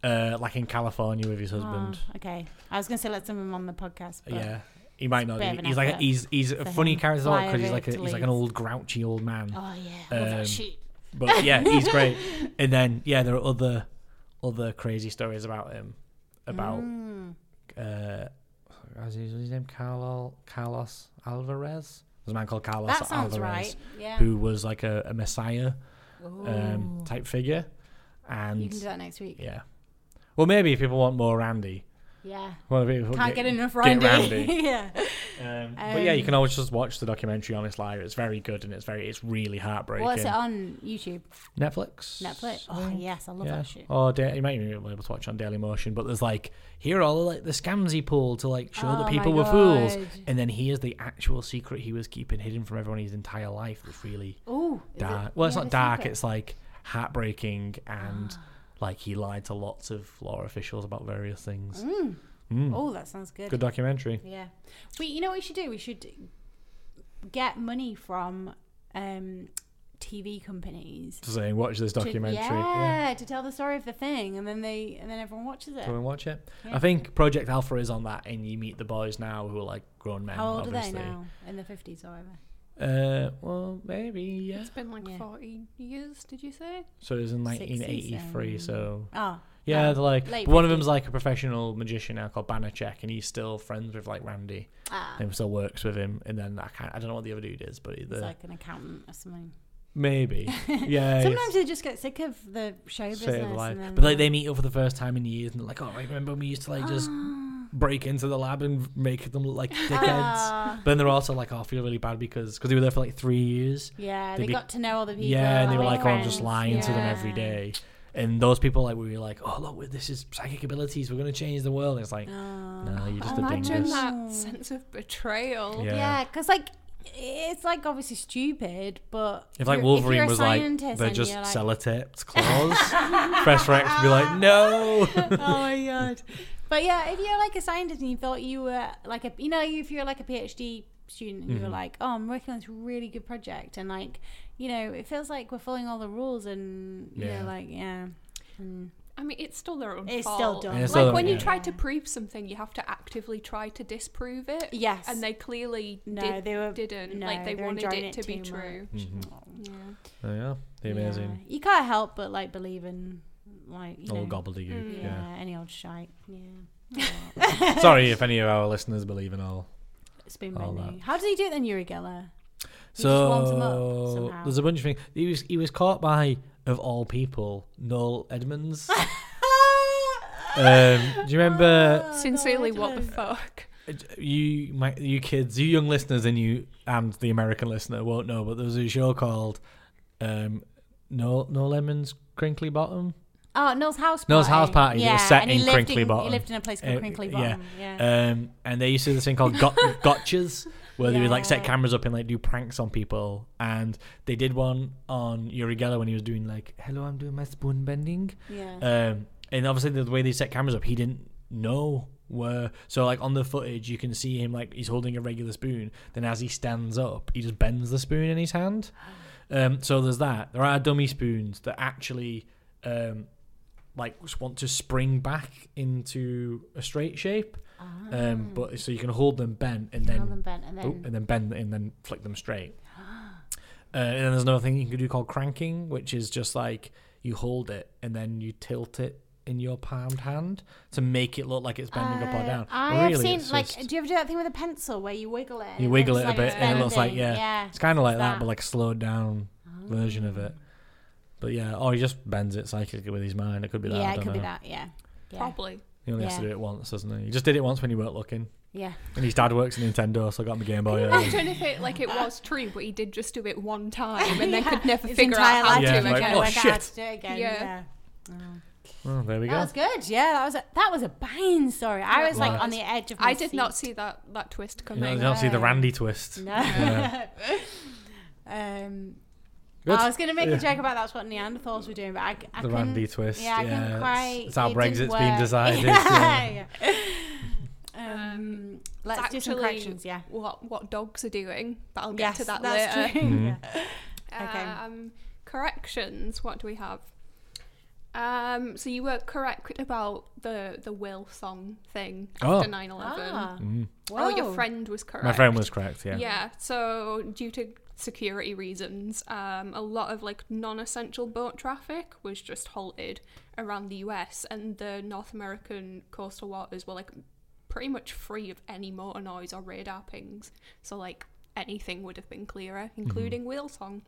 Speaker 3: Uh, like in California with his husband.
Speaker 1: Oh, okay. I was gonna say let's have him on the podcast. But
Speaker 3: yeah, he might not.
Speaker 1: bit of
Speaker 3: Be.
Speaker 1: an
Speaker 3: He's like a, he's he's a funny
Speaker 1: him.
Speaker 3: character because he's like a, he's like an old grouchy old man.
Speaker 1: Oh yeah.
Speaker 3: Um. But yeah, he's great. And then yeah, there are other other crazy stories about him. About
Speaker 1: Mm.
Speaker 3: uh, his, his name? Carlos Carlos Alvarez. There's a man called Carlos Alvarez
Speaker 1: right. Yeah.
Speaker 3: who was like a, a messiah um, type figure. And
Speaker 1: you can do that next week.
Speaker 3: yeah, well, maybe if people want more Randi,
Speaker 1: Yeah.
Speaker 3: well, people
Speaker 1: Can't get, enough
Speaker 3: get
Speaker 1: Randi.
Speaker 3: Randi.
Speaker 1: yeah.
Speaker 3: Um, but yeah, you
Speaker 1: Um,
Speaker 3: can always just watch the documentary on Honest Liar. It's very good and it's very it's really heartbreaking.
Speaker 1: What's it on YouTube?
Speaker 3: Netflix.
Speaker 1: Netflix. Oh yes, I love
Speaker 3: yeah.
Speaker 1: that shit.
Speaker 3: Or da- you might even be able to watch on Daily Motion. But there's like here are all the, like the scams he pulled to like show
Speaker 1: Oh
Speaker 3: that people were fools, and then here's the actual secret he was keeping hidden from everyone his entire life. That's really
Speaker 1: Oh,
Speaker 3: dark. Well, it's not dark. It's like heartbreaking and like he lied to lots of law officials about various things. Mm.
Speaker 1: Oh, that sounds good.
Speaker 3: Good documentary.
Speaker 1: Yeah. We, you know what we should do? We should get money from um, TV companies.
Speaker 3: To say watch this
Speaker 1: to-
Speaker 3: documentary.
Speaker 1: yeah, to tell the story of the thing, and then they and then everyone watches it.
Speaker 3: Go and watch it.
Speaker 1: Yeah.
Speaker 3: I think Project Alpha is on that, and you meet the boys now who are like grown men.
Speaker 1: How old
Speaker 3: obviously.
Speaker 1: are they now? In the fifties or whatever.
Speaker 3: Uh, well, maybe yeah.
Speaker 2: It's been like
Speaker 1: Yeah.
Speaker 2: 40 years, did you say?
Speaker 3: So it was in 1983.
Speaker 1: um,
Speaker 3: So
Speaker 1: Oh.
Speaker 3: yeah,
Speaker 1: oh,
Speaker 3: they're like
Speaker 1: late
Speaker 3: but one of
Speaker 1: 50s.
Speaker 3: them's like a professional magician now called Banachek, and he's still friends with like Randi,
Speaker 1: Ah,
Speaker 3: and still works with him. And then I can't, I don't know what the other dude is, but
Speaker 1: it's like an accountant or something.
Speaker 3: maybe yeah.
Speaker 1: Sometimes
Speaker 3: it's-
Speaker 1: they just get sick of the show business.
Speaker 3: save life.
Speaker 1: and then
Speaker 3: But like
Speaker 1: they'll-
Speaker 3: they meet up for the first time in years, and they're like, "Oh, I remember we used to like just break into the lab and make them look like dickheads."
Speaker 1: Ah.
Speaker 3: But then they're also like, "Oh, I feel really bad because because they were there for like three years."
Speaker 1: Yeah,
Speaker 3: They'd
Speaker 1: they
Speaker 3: be-
Speaker 1: got to know all the people.
Speaker 3: yeah, and they were
Speaker 1: make
Speaker 3: like, "Oh, I'm just
Speaker 1: friends.
Speaker 3: lying to them every
Speaker 1: Yeah.
Speaker 3: day." And those people like we were like, "Oh, look, this is psychic abilities. We're gonna change the world." And it's like,
Speaker 1: Oh.
Speaker 3: no, you're just a
Speaker 2: Imagine
Speaker 3: dingus.
Speaker 2: that sense of betrayal.
Speaker 3: Yeah.
Speaker 1: Yeah, because like it's like obviously stupid, but
Speaker 3: If like
Speaker 1: you're- if
Speaker 3: Wolverine
Speaker 1: you're a
Speaker 3: was like,
Speaker 1: scientist
Speaker 3: they're
Speaker 1: and
Speaker 3: just
Speaker 1: you're like,
Speaker 3: sellotaped claws, Professor X would be like, "No."
Speaker 1: oh my god. But yeah, if you're like a scientist and you thought you were like a, you know, if you're like a PhD student and you
Speaker 3: Mm-hmm.
Speaker 1: were like, oh, I'm working on this really good project, and like, you know, it feels like we're following all the rules, and you
Speaker 3: Yeah.
Speaker 1: know, like, yeah. And
Speaker 2: I mean, it's still their own
Speaker 1: It's
Speaker 2: fault.
Speaker 1: still dumb.
Speaker 3: And it's
Speaker 2: like
Speaker 3: still-
Speaker 2: when you
Speaker 3: yeah.
Speaker 2: try to prove something, you have to actively try to disprove it.
Speaker 1: Yes.
Speaker 2: And they clearly
Speaker 1: No,
Speaker 2: did,
Speaker 1: they were-
Speaker 2: didn't.
Speaker 1: no,
Speaker 2: like they wanted it
Speaker 1: it
Speaker 2: to be
Speaker 1: too
Speaker 2: true.
Speaker 3: Mhm.
Speaker 2: Yeah.
Speaker 3: Oh, yeah, the amazing
Speaker 1: Yeah. You can't help but like believe in like you
Speaker 3: old
Speaker 1: know,
Speaker 3: gobbledygook.
Speaker 1: yeah,
Speaker 3: Yeah.
Speaker 1: any old shite. Yeah.
Speaker 3: Sorry if any of our listeners believe in all.
Speaker 1: Spoon
Speaker 3: All
Speaker 1: bending.
Speaker 3: that.
Speaker 1: How does he do it then, Uri Geller? He just warms them
Speaker 3: So there's a bunch of things. He was he was caught by of all people Noel Edmonds. um, do you remember
Speaker 1: Oh,
Speaker 2: Sincerely, what the fuck?
Speaker 3: you my you kids, you young listeners, and you and the American listener won't know, but there was a show called um, Noel Noel Edmonds Crinkley Bottom.
Speaker 1: Oh, Noel's house party.
Speaker 3: Noel's house party that
Speaker 1: Yeah,
Speaker 3: was set
Speaker 1: and he
Speaker 3: in
Speaker 1: lived
Speaker 3: Crinkley
Speaker 1: in,
Speaker 3: Bottom.
Speaker 1: He lived in a place called
Speaker 3: Uh,
Speaker 1: Crinkley
Speaker 3: yeah.
Speaker 1: Bottom. Yeah.
Speaker 3: Um, and they used to do this thing called got- gotchas, where they would like set
Speaker 1: Yeah.
Speaker 3: cameras up and like do pranks on people. And they did one on Uri Geller when he was doing like, "Hello, I'm doing my spoon bending."
Speaker 1: yeah.
Speaker 3: Um, and obviously the way they set cameras up, he didn't know where. So like on the footage, you can see him like he's holding a regular spoon. Then as he stands up, he just bends the spoon in his hand. Um, so there's that. There are dummy spoons that actually. Um, like just want to spring back into a straight shape, um, but so you can hold them bent and then
Speaker 1: Hold them bent and
Speaker 3: oh,
Speaker 1: then.
Speaker 3: and then bend and then flick them straight. Uh, and then there's another thing you can do called cranking, which is just like you hold it and then you tilt it in your palmed hand to make it look like it's bending up or
Speaker 1: Uh,
Speaker 3: down.
Speaker 1: I
Speaker 3: But
Speaker 1: have
Speaker 3: really,
Speaker 1: seen like.
Speaker 3: just-
Speaker 1: Do you ever do that thing with a pencil where you wiggle it?
Speaker 3: you wiggle it a
Speaker 1: like
Speaker 3: bit and it looks like yeah,
Speaker 1: yeah.
Speaker 3: it's kind of like that,
Speaker 1: that.
Speaker 3: but like a slowed down version of it. But yeah, or he just bends it psychically with his mind. It could be that. I
Speaker 1: yeah, it
Speaker 3: don't
Speaker 1: could be
Speaker 3: know.
Speaker 1: that. Yeah. Yeah.
Speaker 2: Probably.
Speaker 3: He only has to
Speaker 1: Yeah.
Speaker 3: do it once, doesn't he? He just did it once when he weren't looking.
Speaker 1: Yeah.
Speaker 3: And his dad works in Nintendo, so I got him a Game Boy. I early.
Speaker 2: Imagine if it like it was true, but he did just do it one time and then could never
Speaker 1: His
Speaker 2: figure
Speaker 1: entire
Speaker 2: out how
Speaker 1: life
Speaker 3: Yeah,
Speaker 2: to
Speaker 1: to
Speaker 3: like,
Speaker 2: again.
Speaker 3: oh,
Speaker 1: work out
Speaker 3: shit.
Speaker 1: to do it again.
Speaker 2: Yeah.
Speaker 1: Yeah. Oh.
Speaker 3: Oh, there we go.
Speaker 1: That
Speaker 3: go.
Speaker 1: was good. Yeah, that was a, that was a banging story. I was like
Speaker 3: was.
Speaker 1: on the edge of my
Speaker 2: I did not see that that twist
Speaker 3: You know,
Speaker 2: coming.
Speaker 3: you don't see the Randi twist.
Speaker 1: No. um,
Speaker 3: Good.
Speaker 1: I was going to make
Speaker 3: Yeah.
Speaker 1: a joke about that's what Neanderthals were doing, but I, c- I
Speaker 3: The
Speaker 1: couldn't-
Speaker 3: Randi twist.
Speaker 1: Yeah, I
Speaker 3: yeah,
Speaker 1: couldn't
Speaker 3: it's-
Speaker 1: quite.
Speaker 3: It's how
Speaker 1: it didn't
Speaker 3: Brexit's been
Speaker 1: work.
Speaker 3: decided.
Speaker 1: yeah.
Speaker 3: yeah.
Speaker 1: yeah. Um,
Speaker 2: Um,
Speaker 1: let's
Speaker 2: It's
Speaker 1: do some corrections. Yeah.
Speaker 2: What what dogs are doing? But I'll get
Speaker 1: Yes,
Speaker 2: to that
Speaker 1: that's
Speaker 2: later.
Speaker 1: true.
Speaker 3: Mhm.
Speaker 1: Yeah. Okay.
Speaker 2: Um, corrections. What do we have? Um, so you were correct about the the will song thing
Speaker 3: Oh.
Speaker 2: after 9-11.
Speaker 1: Ah.
Speaker 3: Mm.
Speaker 2: Oh, your friend was correct.
Speaker 3: My friend was correct. Yeah.
Speaker 2: Yeah. So due to security reasons, um, a lot of like non-essential boat traffic was just halted around the US, and the North American coastal waters were like pretty much free of any motor noise or radar pings. So like anything would have been clearer, including whale song.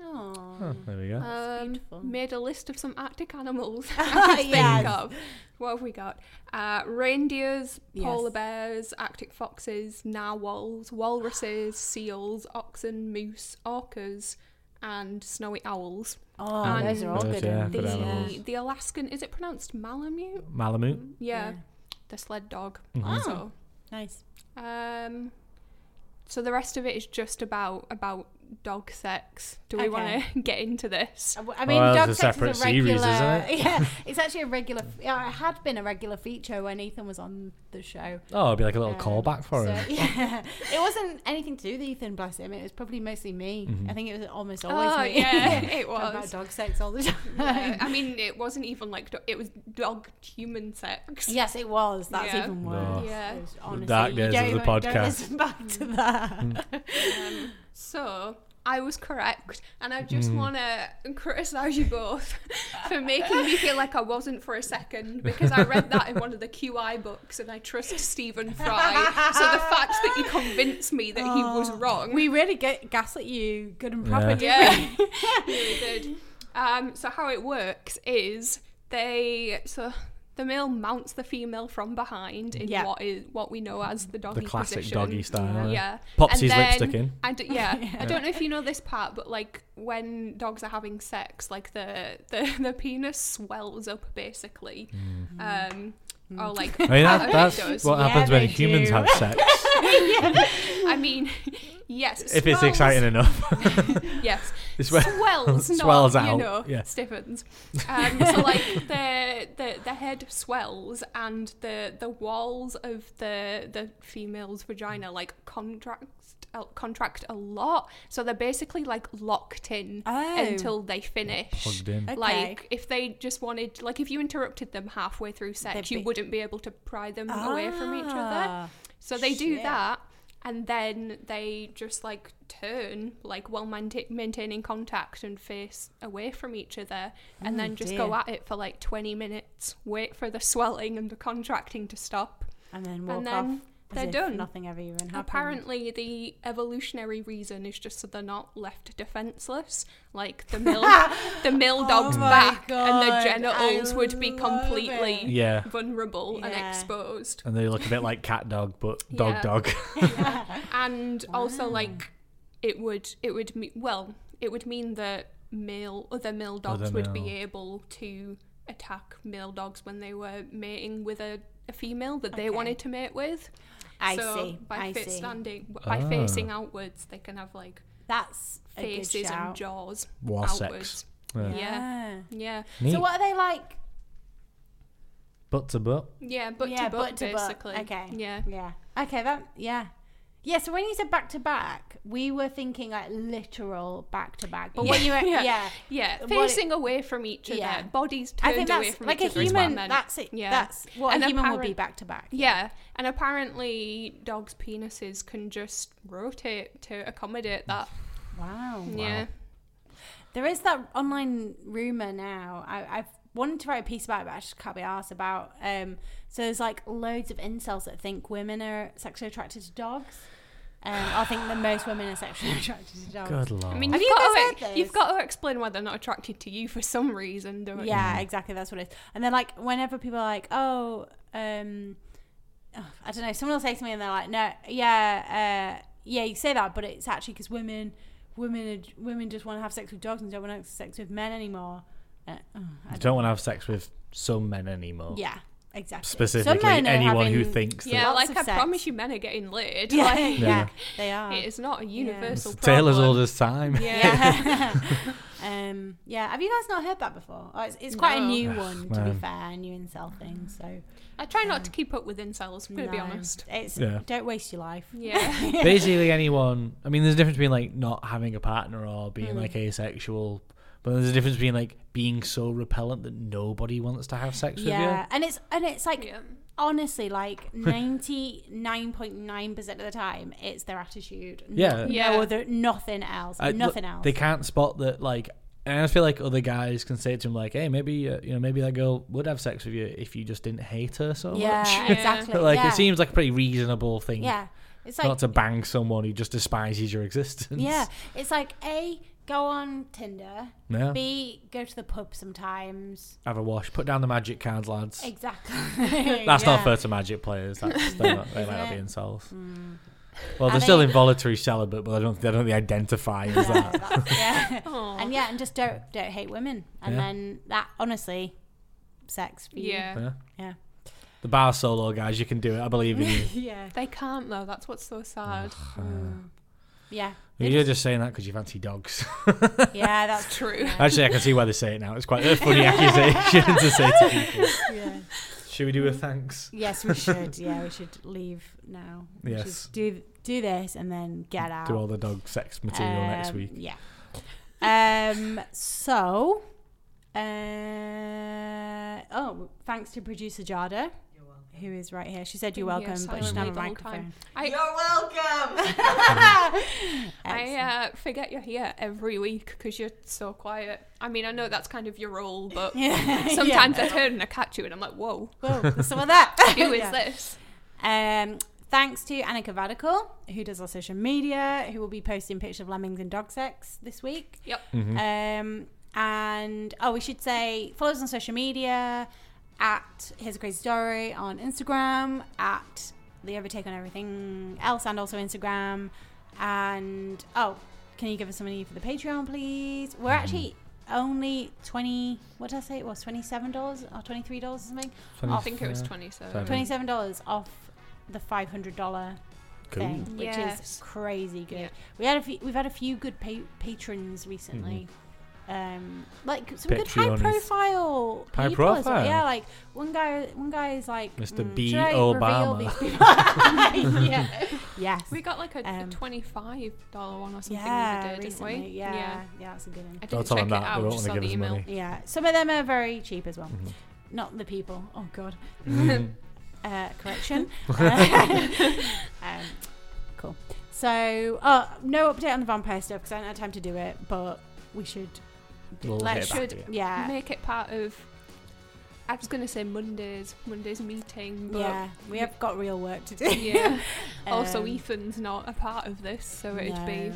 Speaker 1: Aw.
Speaker 3: Oh, there we go.
Speaker 2: Um, made a list of some Arctic animals I could
Speaker 1: Yes.
Speaker 2: think of. What have we got? Uh, reindeers, polar
Speaker 1: Yes.
Speaker 2: bears, Arctic foxes, narwhals, walruses, seals, oxen, moose, orcas, and snowy owls.
Speaker 1: Oh,
Speaker 2: And
Speaker 1: those are all good.
Speaker 3: yeah,
Speaker 1: ones.
Speaker 3: good
Speaker 2: The,
Speaker 3: animals.
Speaker 2: the Alaskan, is it pronounced Malamute?
Speaker 3: Malamute.
Speaker 2: Yeah,
Speaker 1: Yeah.
Speaker 2: the sled dog.
Speaker 3: Mhm.
Speaker 2: So,
Speaker 1: Nice.
Speaker 2: um, so the rest of it is just about about dog sex. Do we
Speaker 1: Okay.
Speaker 2: want to get into this?
Speaker 1: I w- I mean,
Speaker 3: Well,
Speaker 1: dog
Speaker 3: it's a
Speaker 1: sex
Speaker 3: separate
Speaker 1: is a regular.
Speaker 3: series, isn't it?
Speaker 1: Yeah, it's actually a regular. Yeah, it had been a regular feature when Ethan was on the show.
Speaker 3: Oh, it'll be like a little
Speaker 1: Um,
Speaker 3: callback for
Speaker 1: so,
Speaker 3: him.
Speaker 1: Yeah, it wasn't anything to do with Ethan. Bless him. It was probably mostly me.
Speaker 3: Mhm.
Speaker 1: I think it was almost always
Speaker 2: Oh,
Speaker 1: me.
Speaker 2: yeah, it
Speaker 1: Talk about
Speaker 2: was.
Speaker 1: dog sex all the time.
Speaker 2: Yeah, I mean, it wasn't even like do- it was dog human sex.
Speaker 1: yes, it was. That's
Speaker 2: Yeah.
Speaker 1: even
Speaker 3: No.
Speaker 1: worse.
Speaker 2: Yeah.
Speaker 1: It was-
Speaker 3: The
Speaker 1: honestly,
Speaker 3: dark
Speaker 1: you
Speaker 3: days
Speaker 1: don't
Speaker 3: of the
Speaker 1: even- don't
Speaker 3: podcast.
Speaker 1: listen back to that.
Speaker 2: Um, so I was correct, and I just
Speaker 3: Mm.
Speaker 2: want to criticize you both for making me feel like I wasn't for a second because I read that in one of the QI books, and I trust Stephen Fry. so the fact that you convinced me that he was wrong,
Speaker 1: we really get gaslit you good and proper.
Speaker 3: Yeah.
Speaker 1: didn't we?
Speaker 2: really did. Um, so how it works is they so the male mounts the female from behind in
Speaker 1: Yeah.
Speaker 2: what is what we know as the doggy
Speaker 3: The classic
Speaker 2: position.
Speaker 3: doggy style.
Speaker 2: Yeah.
Speaker 3: Pops
Speaker 2: And
Speaker 3: his
Speaker 2: then-
Speaker 3: lipstick in.
Speaker 2: I d- yeah. I don't know if you know this part, but like when dogs are having sex, like the the, the penis swells up basically. Um, or like
Speaker 3: Mm. I mean, that, that's
Speaker 2: does.
Speaker 3: what
Speaker 1: Yeah,
Speaker 3: happens when
Speaker 1: they
Speaker 3: humans
Speaker 1: do.
Speaker 3: have sex.
Speaker 2: I mean, yes.
Speaker 3: if it's exciting enough.
Speaker 2: Yes.
Speaker 3: It's where-
Speaker 2: swells, not,
Speaker 3: swells
Speaker 2: you
Speaker 3: out,
Speaker 2: know,
Speaker 3: yeah.
Speaker 2: stiffens. Um, so like the, the the head swells and the the walls of the the female's vagina like contract uh, contract a lot. So they're basically like locked in
Speaker 1: Oh.
Speaker 2: until they finish.
Speaker 3: Plugged in.
Speaker 1: Okay.
Speaker 2: Like if they just wanted, like if you interrupted them halfway through sex,
Speaker 1: They'd
Speaker 2: you
Speaker 1: be-
Speaker 2: wouldn't be able to pry them away from each other.
Speaker 1: Ah,
Speaker 2: So they do that, and then they just like turn, like while mainta- maintaining contact and face away from each other, and
Speaker 1: Oh,
Speaker 2: then just go at it for like 20 minutes, wait for the swelling and the contracting to stop.
Speaker 1: And then walk
Speaker 2: and then
Speaker 1: off. As
Speaker 2: they're
Speaker 1: if
Speaker 2: done.
Speaker 1: Nothing ever even happened.
Speaker 2: Apparently, the evolutionary reason is just so they're not left defenseless. Like the male, the male oh dog's
Speaker 1: Oh my
Speaker 2: back and
Speaker 1: God,
Speaker 2: the genitals
Speaker 1: I
Speaker 2: would be completely.
Speaker 3: Yeah.
Speaker 2: vulnerable and exposed.
Speaker 3: And they look a bit like cat dog, but dog
Speaker 2: Yeah.
Speaker 3: dog.
Speaker 2: and also like it would it would me- well it would mean that male other male dogs
Speaker 3: Other
Speaker 2: would be able to attack male dogs when they were mating with a, a female that they
Speaker 1: Okay.
Speaker 2: wanted to mate with
Speaker 1: I
Speaker 2: so
Speaker 1: see.
Speaker 2: by
Speaker 1: I
Speaker 2: fit
Speaker 1: see.
Speaker 2: standing by
Speaker 3: Ah.
Speaker 2: facing outwards they can have like
Speaker 1: That's a good
Speaker 2: faces
Speaker 1: shout.
Speaker 2: and jaws
Speaker 3: War
Speaker 2: outwards
Speaker 3: sex. Yeah.
Speaker 2: yeah
Speaker 1: Yeah.
Speaker 2: yeah
Speaker 3: Neat.
Speaker 1: So what are they like?
Speaker 3: Butt to butt.
Speaker 2: yeah but
Speaker 1: yeah,
Speaker 2: to butt,
Speaker 1: butt to butt.
Speaker 2: basically
Speaker 1: Okay.
Speaker 2: yeah
Speaker 1: Yeah. Okay. That. Yeah. Yeah. So when you said back to back, we were thinking like literal back to back. But what you were,
Speaker 2: Yeah.
Speaker 1: yeah.
Speaker 2: Yeah,
Speaker 1: What
Speaker 2: facing away from each other,
Speaker 1: Yeah.
Speaker 2: bodies
Speaker 1: I
Speaker 2: turned
Speaker 1: think
Speaker 2: away
Speaker 1: that's
Speaker 2: from
Speaker 1: like a
Speaker 2: each other. is what I
Speaker 1: human.
Speaker 2: meant.
Speaker 1: That's it.
Speaker 2: Yeah.
Speaker 1: That's what
Speaker 2: And
Speaker 1: a human would be back to back.
Speaker 2: Yeah, and apparently dogs' penises can just rotate to accommodate that.
Speaker 1: Wow.
Speaker 2: Yeah.
Speaker 1: There is that online rumor now. I, I've wanted to write a piece about it, but I just can't be asked about. Um, so there's like loads of incels that think women are sexually attracted to dogs. Um, I think that most women are sexually attracted to dogs.
Speaker 3: Good lord.
Speaker 2: I mean,
Speaker 1: Have
Speaker 2: you've
Speaker 1: you
Speaker 2: got,
Speaker 1: guys
Speaker 2: to,
Speaker 1: heard
Speaker 2: you've got to explain why they're not attracted to you for some reason, don't you?
Speaker 1: Yeah, exactly. That's what it is. And then like whenever people are like, oh, um, oh, I don't know, someone will say to me and they're like, no, yeah, uh, yeah, you say that, but it's actually because women, women, are, women just want to have sex with dogs and don't want to have sex with men anymore. Uh, oh, I
Speaker 3: You don't want to have sex with some men anymore.
Speaker 1: Yeah, exactly.
Speaker 3: Specifically,
Speaker 1: Some men are
Speaker 3: anyone who
Speaker 1: having-
Speaker 3: thinks
Speaker 2: Yeah,
Speaker 1: Lots
Speaker 2: like
Speaker 1: of
Speaker 2: I
Speaker 1: sex.
Speaker 2: promise you, men are getting laid.
Speaker 1: Yeah,
Speaker 2: Like,
Speaker 1: yeah,
Speaker 3: Yeah.
Speaker 1: they are.
Speaker 2: It is not a universal
Speaker 3: It's
Speaker 2: problem.
Speaker 3: Taylor's old as time.
Speaker 2: Yeah.
Speaker 1: Yeah. um, yeah. Have you guys not heard that before? Oh, it's, it's quite a
Speaker 2: No.
Speaker 1: new one, to be
Speaker 3: man.
Speaker 1: fair, a new incel thing. So,
Speaker 2: I try not to keep up with incels, I'm going to be
Speaker 1: no,
Speaker 2: honest.
Speaker 1: It's
Speaker 3: Yeah.
Speaker 1: don't waste your life.
Speaker 2: Yeah.
Speaker 3: Basically, anyone. I mean, there's a difference between like not having a partner or being like asexual, but there's a difference between like being so repellent that nobody wants to have sex with you.
Speaker 1: Yeah, and it's and it's like
Speaker 2: Yeah.
Speaker 1: honestly, like ninety nine point nine percent of the time, it's their attitude. No-
Speaker 3: Yeah.
Speaker 1: no,
Speaker 2: Yeah.
Speaker 1: other nothing else,
Speaker 3: you. I-
Speaker 1: nothing
Speaker 3: look,
Speaker 1: else.
Speaker 3: They can't spot that. Like, and I feel like other guys can say to him like, "Hey, maybe uh, you know, maybe that girl would have sex with you if you just didn't hate her so
Speaker 1: yeah,
Speaker 3: much."
Speaker 1: exactly.
Speaker 3: but like,
Speaker 1: yeah.
Speaker 3: it seems like a pretty reasonable thing.
Speaker 1: yeah, it's like
Speaker 3: not to bang someone who just despises your existence.
Speaker 1: yeah, it's like a go on Tinder.
Speaker 3: Yeah.
Speaker 1: B go to the pub sometimes.
Speaker 3: Have a wash. Put down the magic cards, lads.
Speaker 1: Exactly.
Speaker 3: That's not fair to magic players. That's they're not, they might not be
Speaker 1: Isn't
Speaker 3: insults.
Speaker 1: Mm.
Speaker 3: Well, they're
Speaker 1: Are
Speaker 3: still
Speaker 1: they-
Speaker 3: involuntary celibate, but I don't. They don't really identify as
Speaker 1: Yeah,
Speaker 3: that.
Speaker 1: yeah. And yeah, and just don't don't hate women, and
Speaker 3: Yeah.
Speaker 1: then that honestly, sex for you.
Speaker 2: Yeah.
Speaker 3: Yeah.
Speaker 1: Yeah.
Speaker 3: The bar solo guys, you can do it. I believe in you.
Speaker 1: Yeah.
Speaker 2: They can't, though. That's what's so sad.
Speaker 1: Yeah.
Speaker 3: You're just saying that because you fancy dogs.
Speaker 1: Yeah, that's
Speaker 2: True.
Speaker 3: Actually, I can see why they say it now. It's quite a funny accusation to say to people.
Speaker 1: Yeah.
Speaker 3: Should we do a thanks?
Speaker 1: Yes, we should. Yeah, we should leave now. We
Speaker 3: Yes.
Speaker 1: do do this and then get out.
Speaker 3: Do all the dog sex material next
Speaker 1: Um,
Speaker 3: week.
Speaker 1: Yeah. Um. So. Uh. Oh, thanks to producer Jada. Who is right here? She said you're
Speaker 2: Been here
Speaker 1: welcome, but she doesn't have a
Speaker 2: silently the whole
Speaker 1: microphone.
Speaker 2: I,
Speaker 1: welcome.
Speaker 2: I uh, forget you're here every week because you're so quiet. I mean, I know that's kind of your role, but
Speaker 1: Yeah.
Speaker 2: sometimes I turn and I catch you and I'm like, whoa,
Speaker 1: Whoa, there's some of that.
Speaker 2: who is
Speaker 1: Yeah.
Speaker 2: this?
Speaker 1: Um, thanks to Annika Vadical, who does our social media, who will be posting pictures of lemmings and dog sex this week.
Speaker 2: Yep.
Speaker 1: Um, and oh, we should say follow us on social media at Here's a Crazy Story on Instagram, at The Overtake on everything else, and also Instagram. And oh, can you give us some money for the Patreon, please? We're mm-hmm. actually only twenty. What did I say? It was twenty seven dollars or twenty three dollars or something.
Speaker 2: I think it was 27.
Speaker 1: $27 off the five hundred dollar
Speaker 3: Cool.
Speaker 1: thing, which is crazy good.
Speaker 2: Yeah.
Speaker 1: We had a few, we've had a few good pa- patrons recently. Mm-hmm. Um, like some good high profile
Speaker 3: High
Speaker 1: people as well. Yeah, like one guy, one guy is like
Speaker 3: Mr.
Speaker 1: mm,
Speaker 3: B.
Speaker 1: should I reveal
Speaker 3: Obama.
Speaker 1: yeah, yes,
Speaker 2: We got like a, a
Speaker 1: Um,
Speaker 2: $25 one or something
Speaker 1: yeah,
Speaker 2: the other day,
Speaker 1: recently,
Speaker 2: didn't we?
Speaker 1: yeah, yeah, that's a good one.
Speaker 2: I didn't check it
Speaker 3: that.
Speaker 2: Out,
Speaker 3: won't
Speaker 2: just
Speaker 3: want
Speaker 2: saw the email.
Speaker 3: money.
Speaker 1: Yeah, some of them are very cheap as well.
Speaker 3: Mm-hmm.
Speaker 1: Not the people. Oh god.
Speaker 3: Mhm.
Speaker 1: uh, correction. um, cool. So, uh, no update on the vampire stuff because I do not have time to do it, but we should.
Speaker 3: We'll
Speaker 1: Let's should
Speaker 3: to you.
Speaker 1: yeah
Speaker 2: Make it part of. I was gonna say Mondays, Mondays meeting, but
Speaker 1: yeah we have got real work to do.
Speaker 2: yeah. also,
Speaker 1: Um,
Speaker 2: Ethan's not a part of this, so it'd be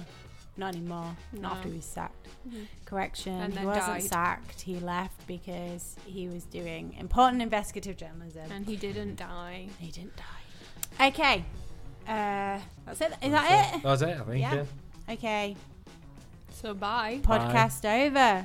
Speaker 1: not anymore. Not after
Speaker 2: No.
Speaker 1: he was sacked.
Speaker 2: Mhm.
Speaker 1: Correction.
Speaker 2: And
Speaker 1: he wasn't
Speaker 2: died.
Speaker 1: sacked. He left because he was doing important investigative journalism.
Speaker 2: and he didn't die.
Speaker 1: he didn't die. Okay. Uh, that's it. Is that it?
Speaker 3: That's it, I think.
Speaker 1: Yeah.
Speaker 3: Yeah.
Speaker 1: Okay.
Speaker 2: So bye.
Speaker 1: Podcast over.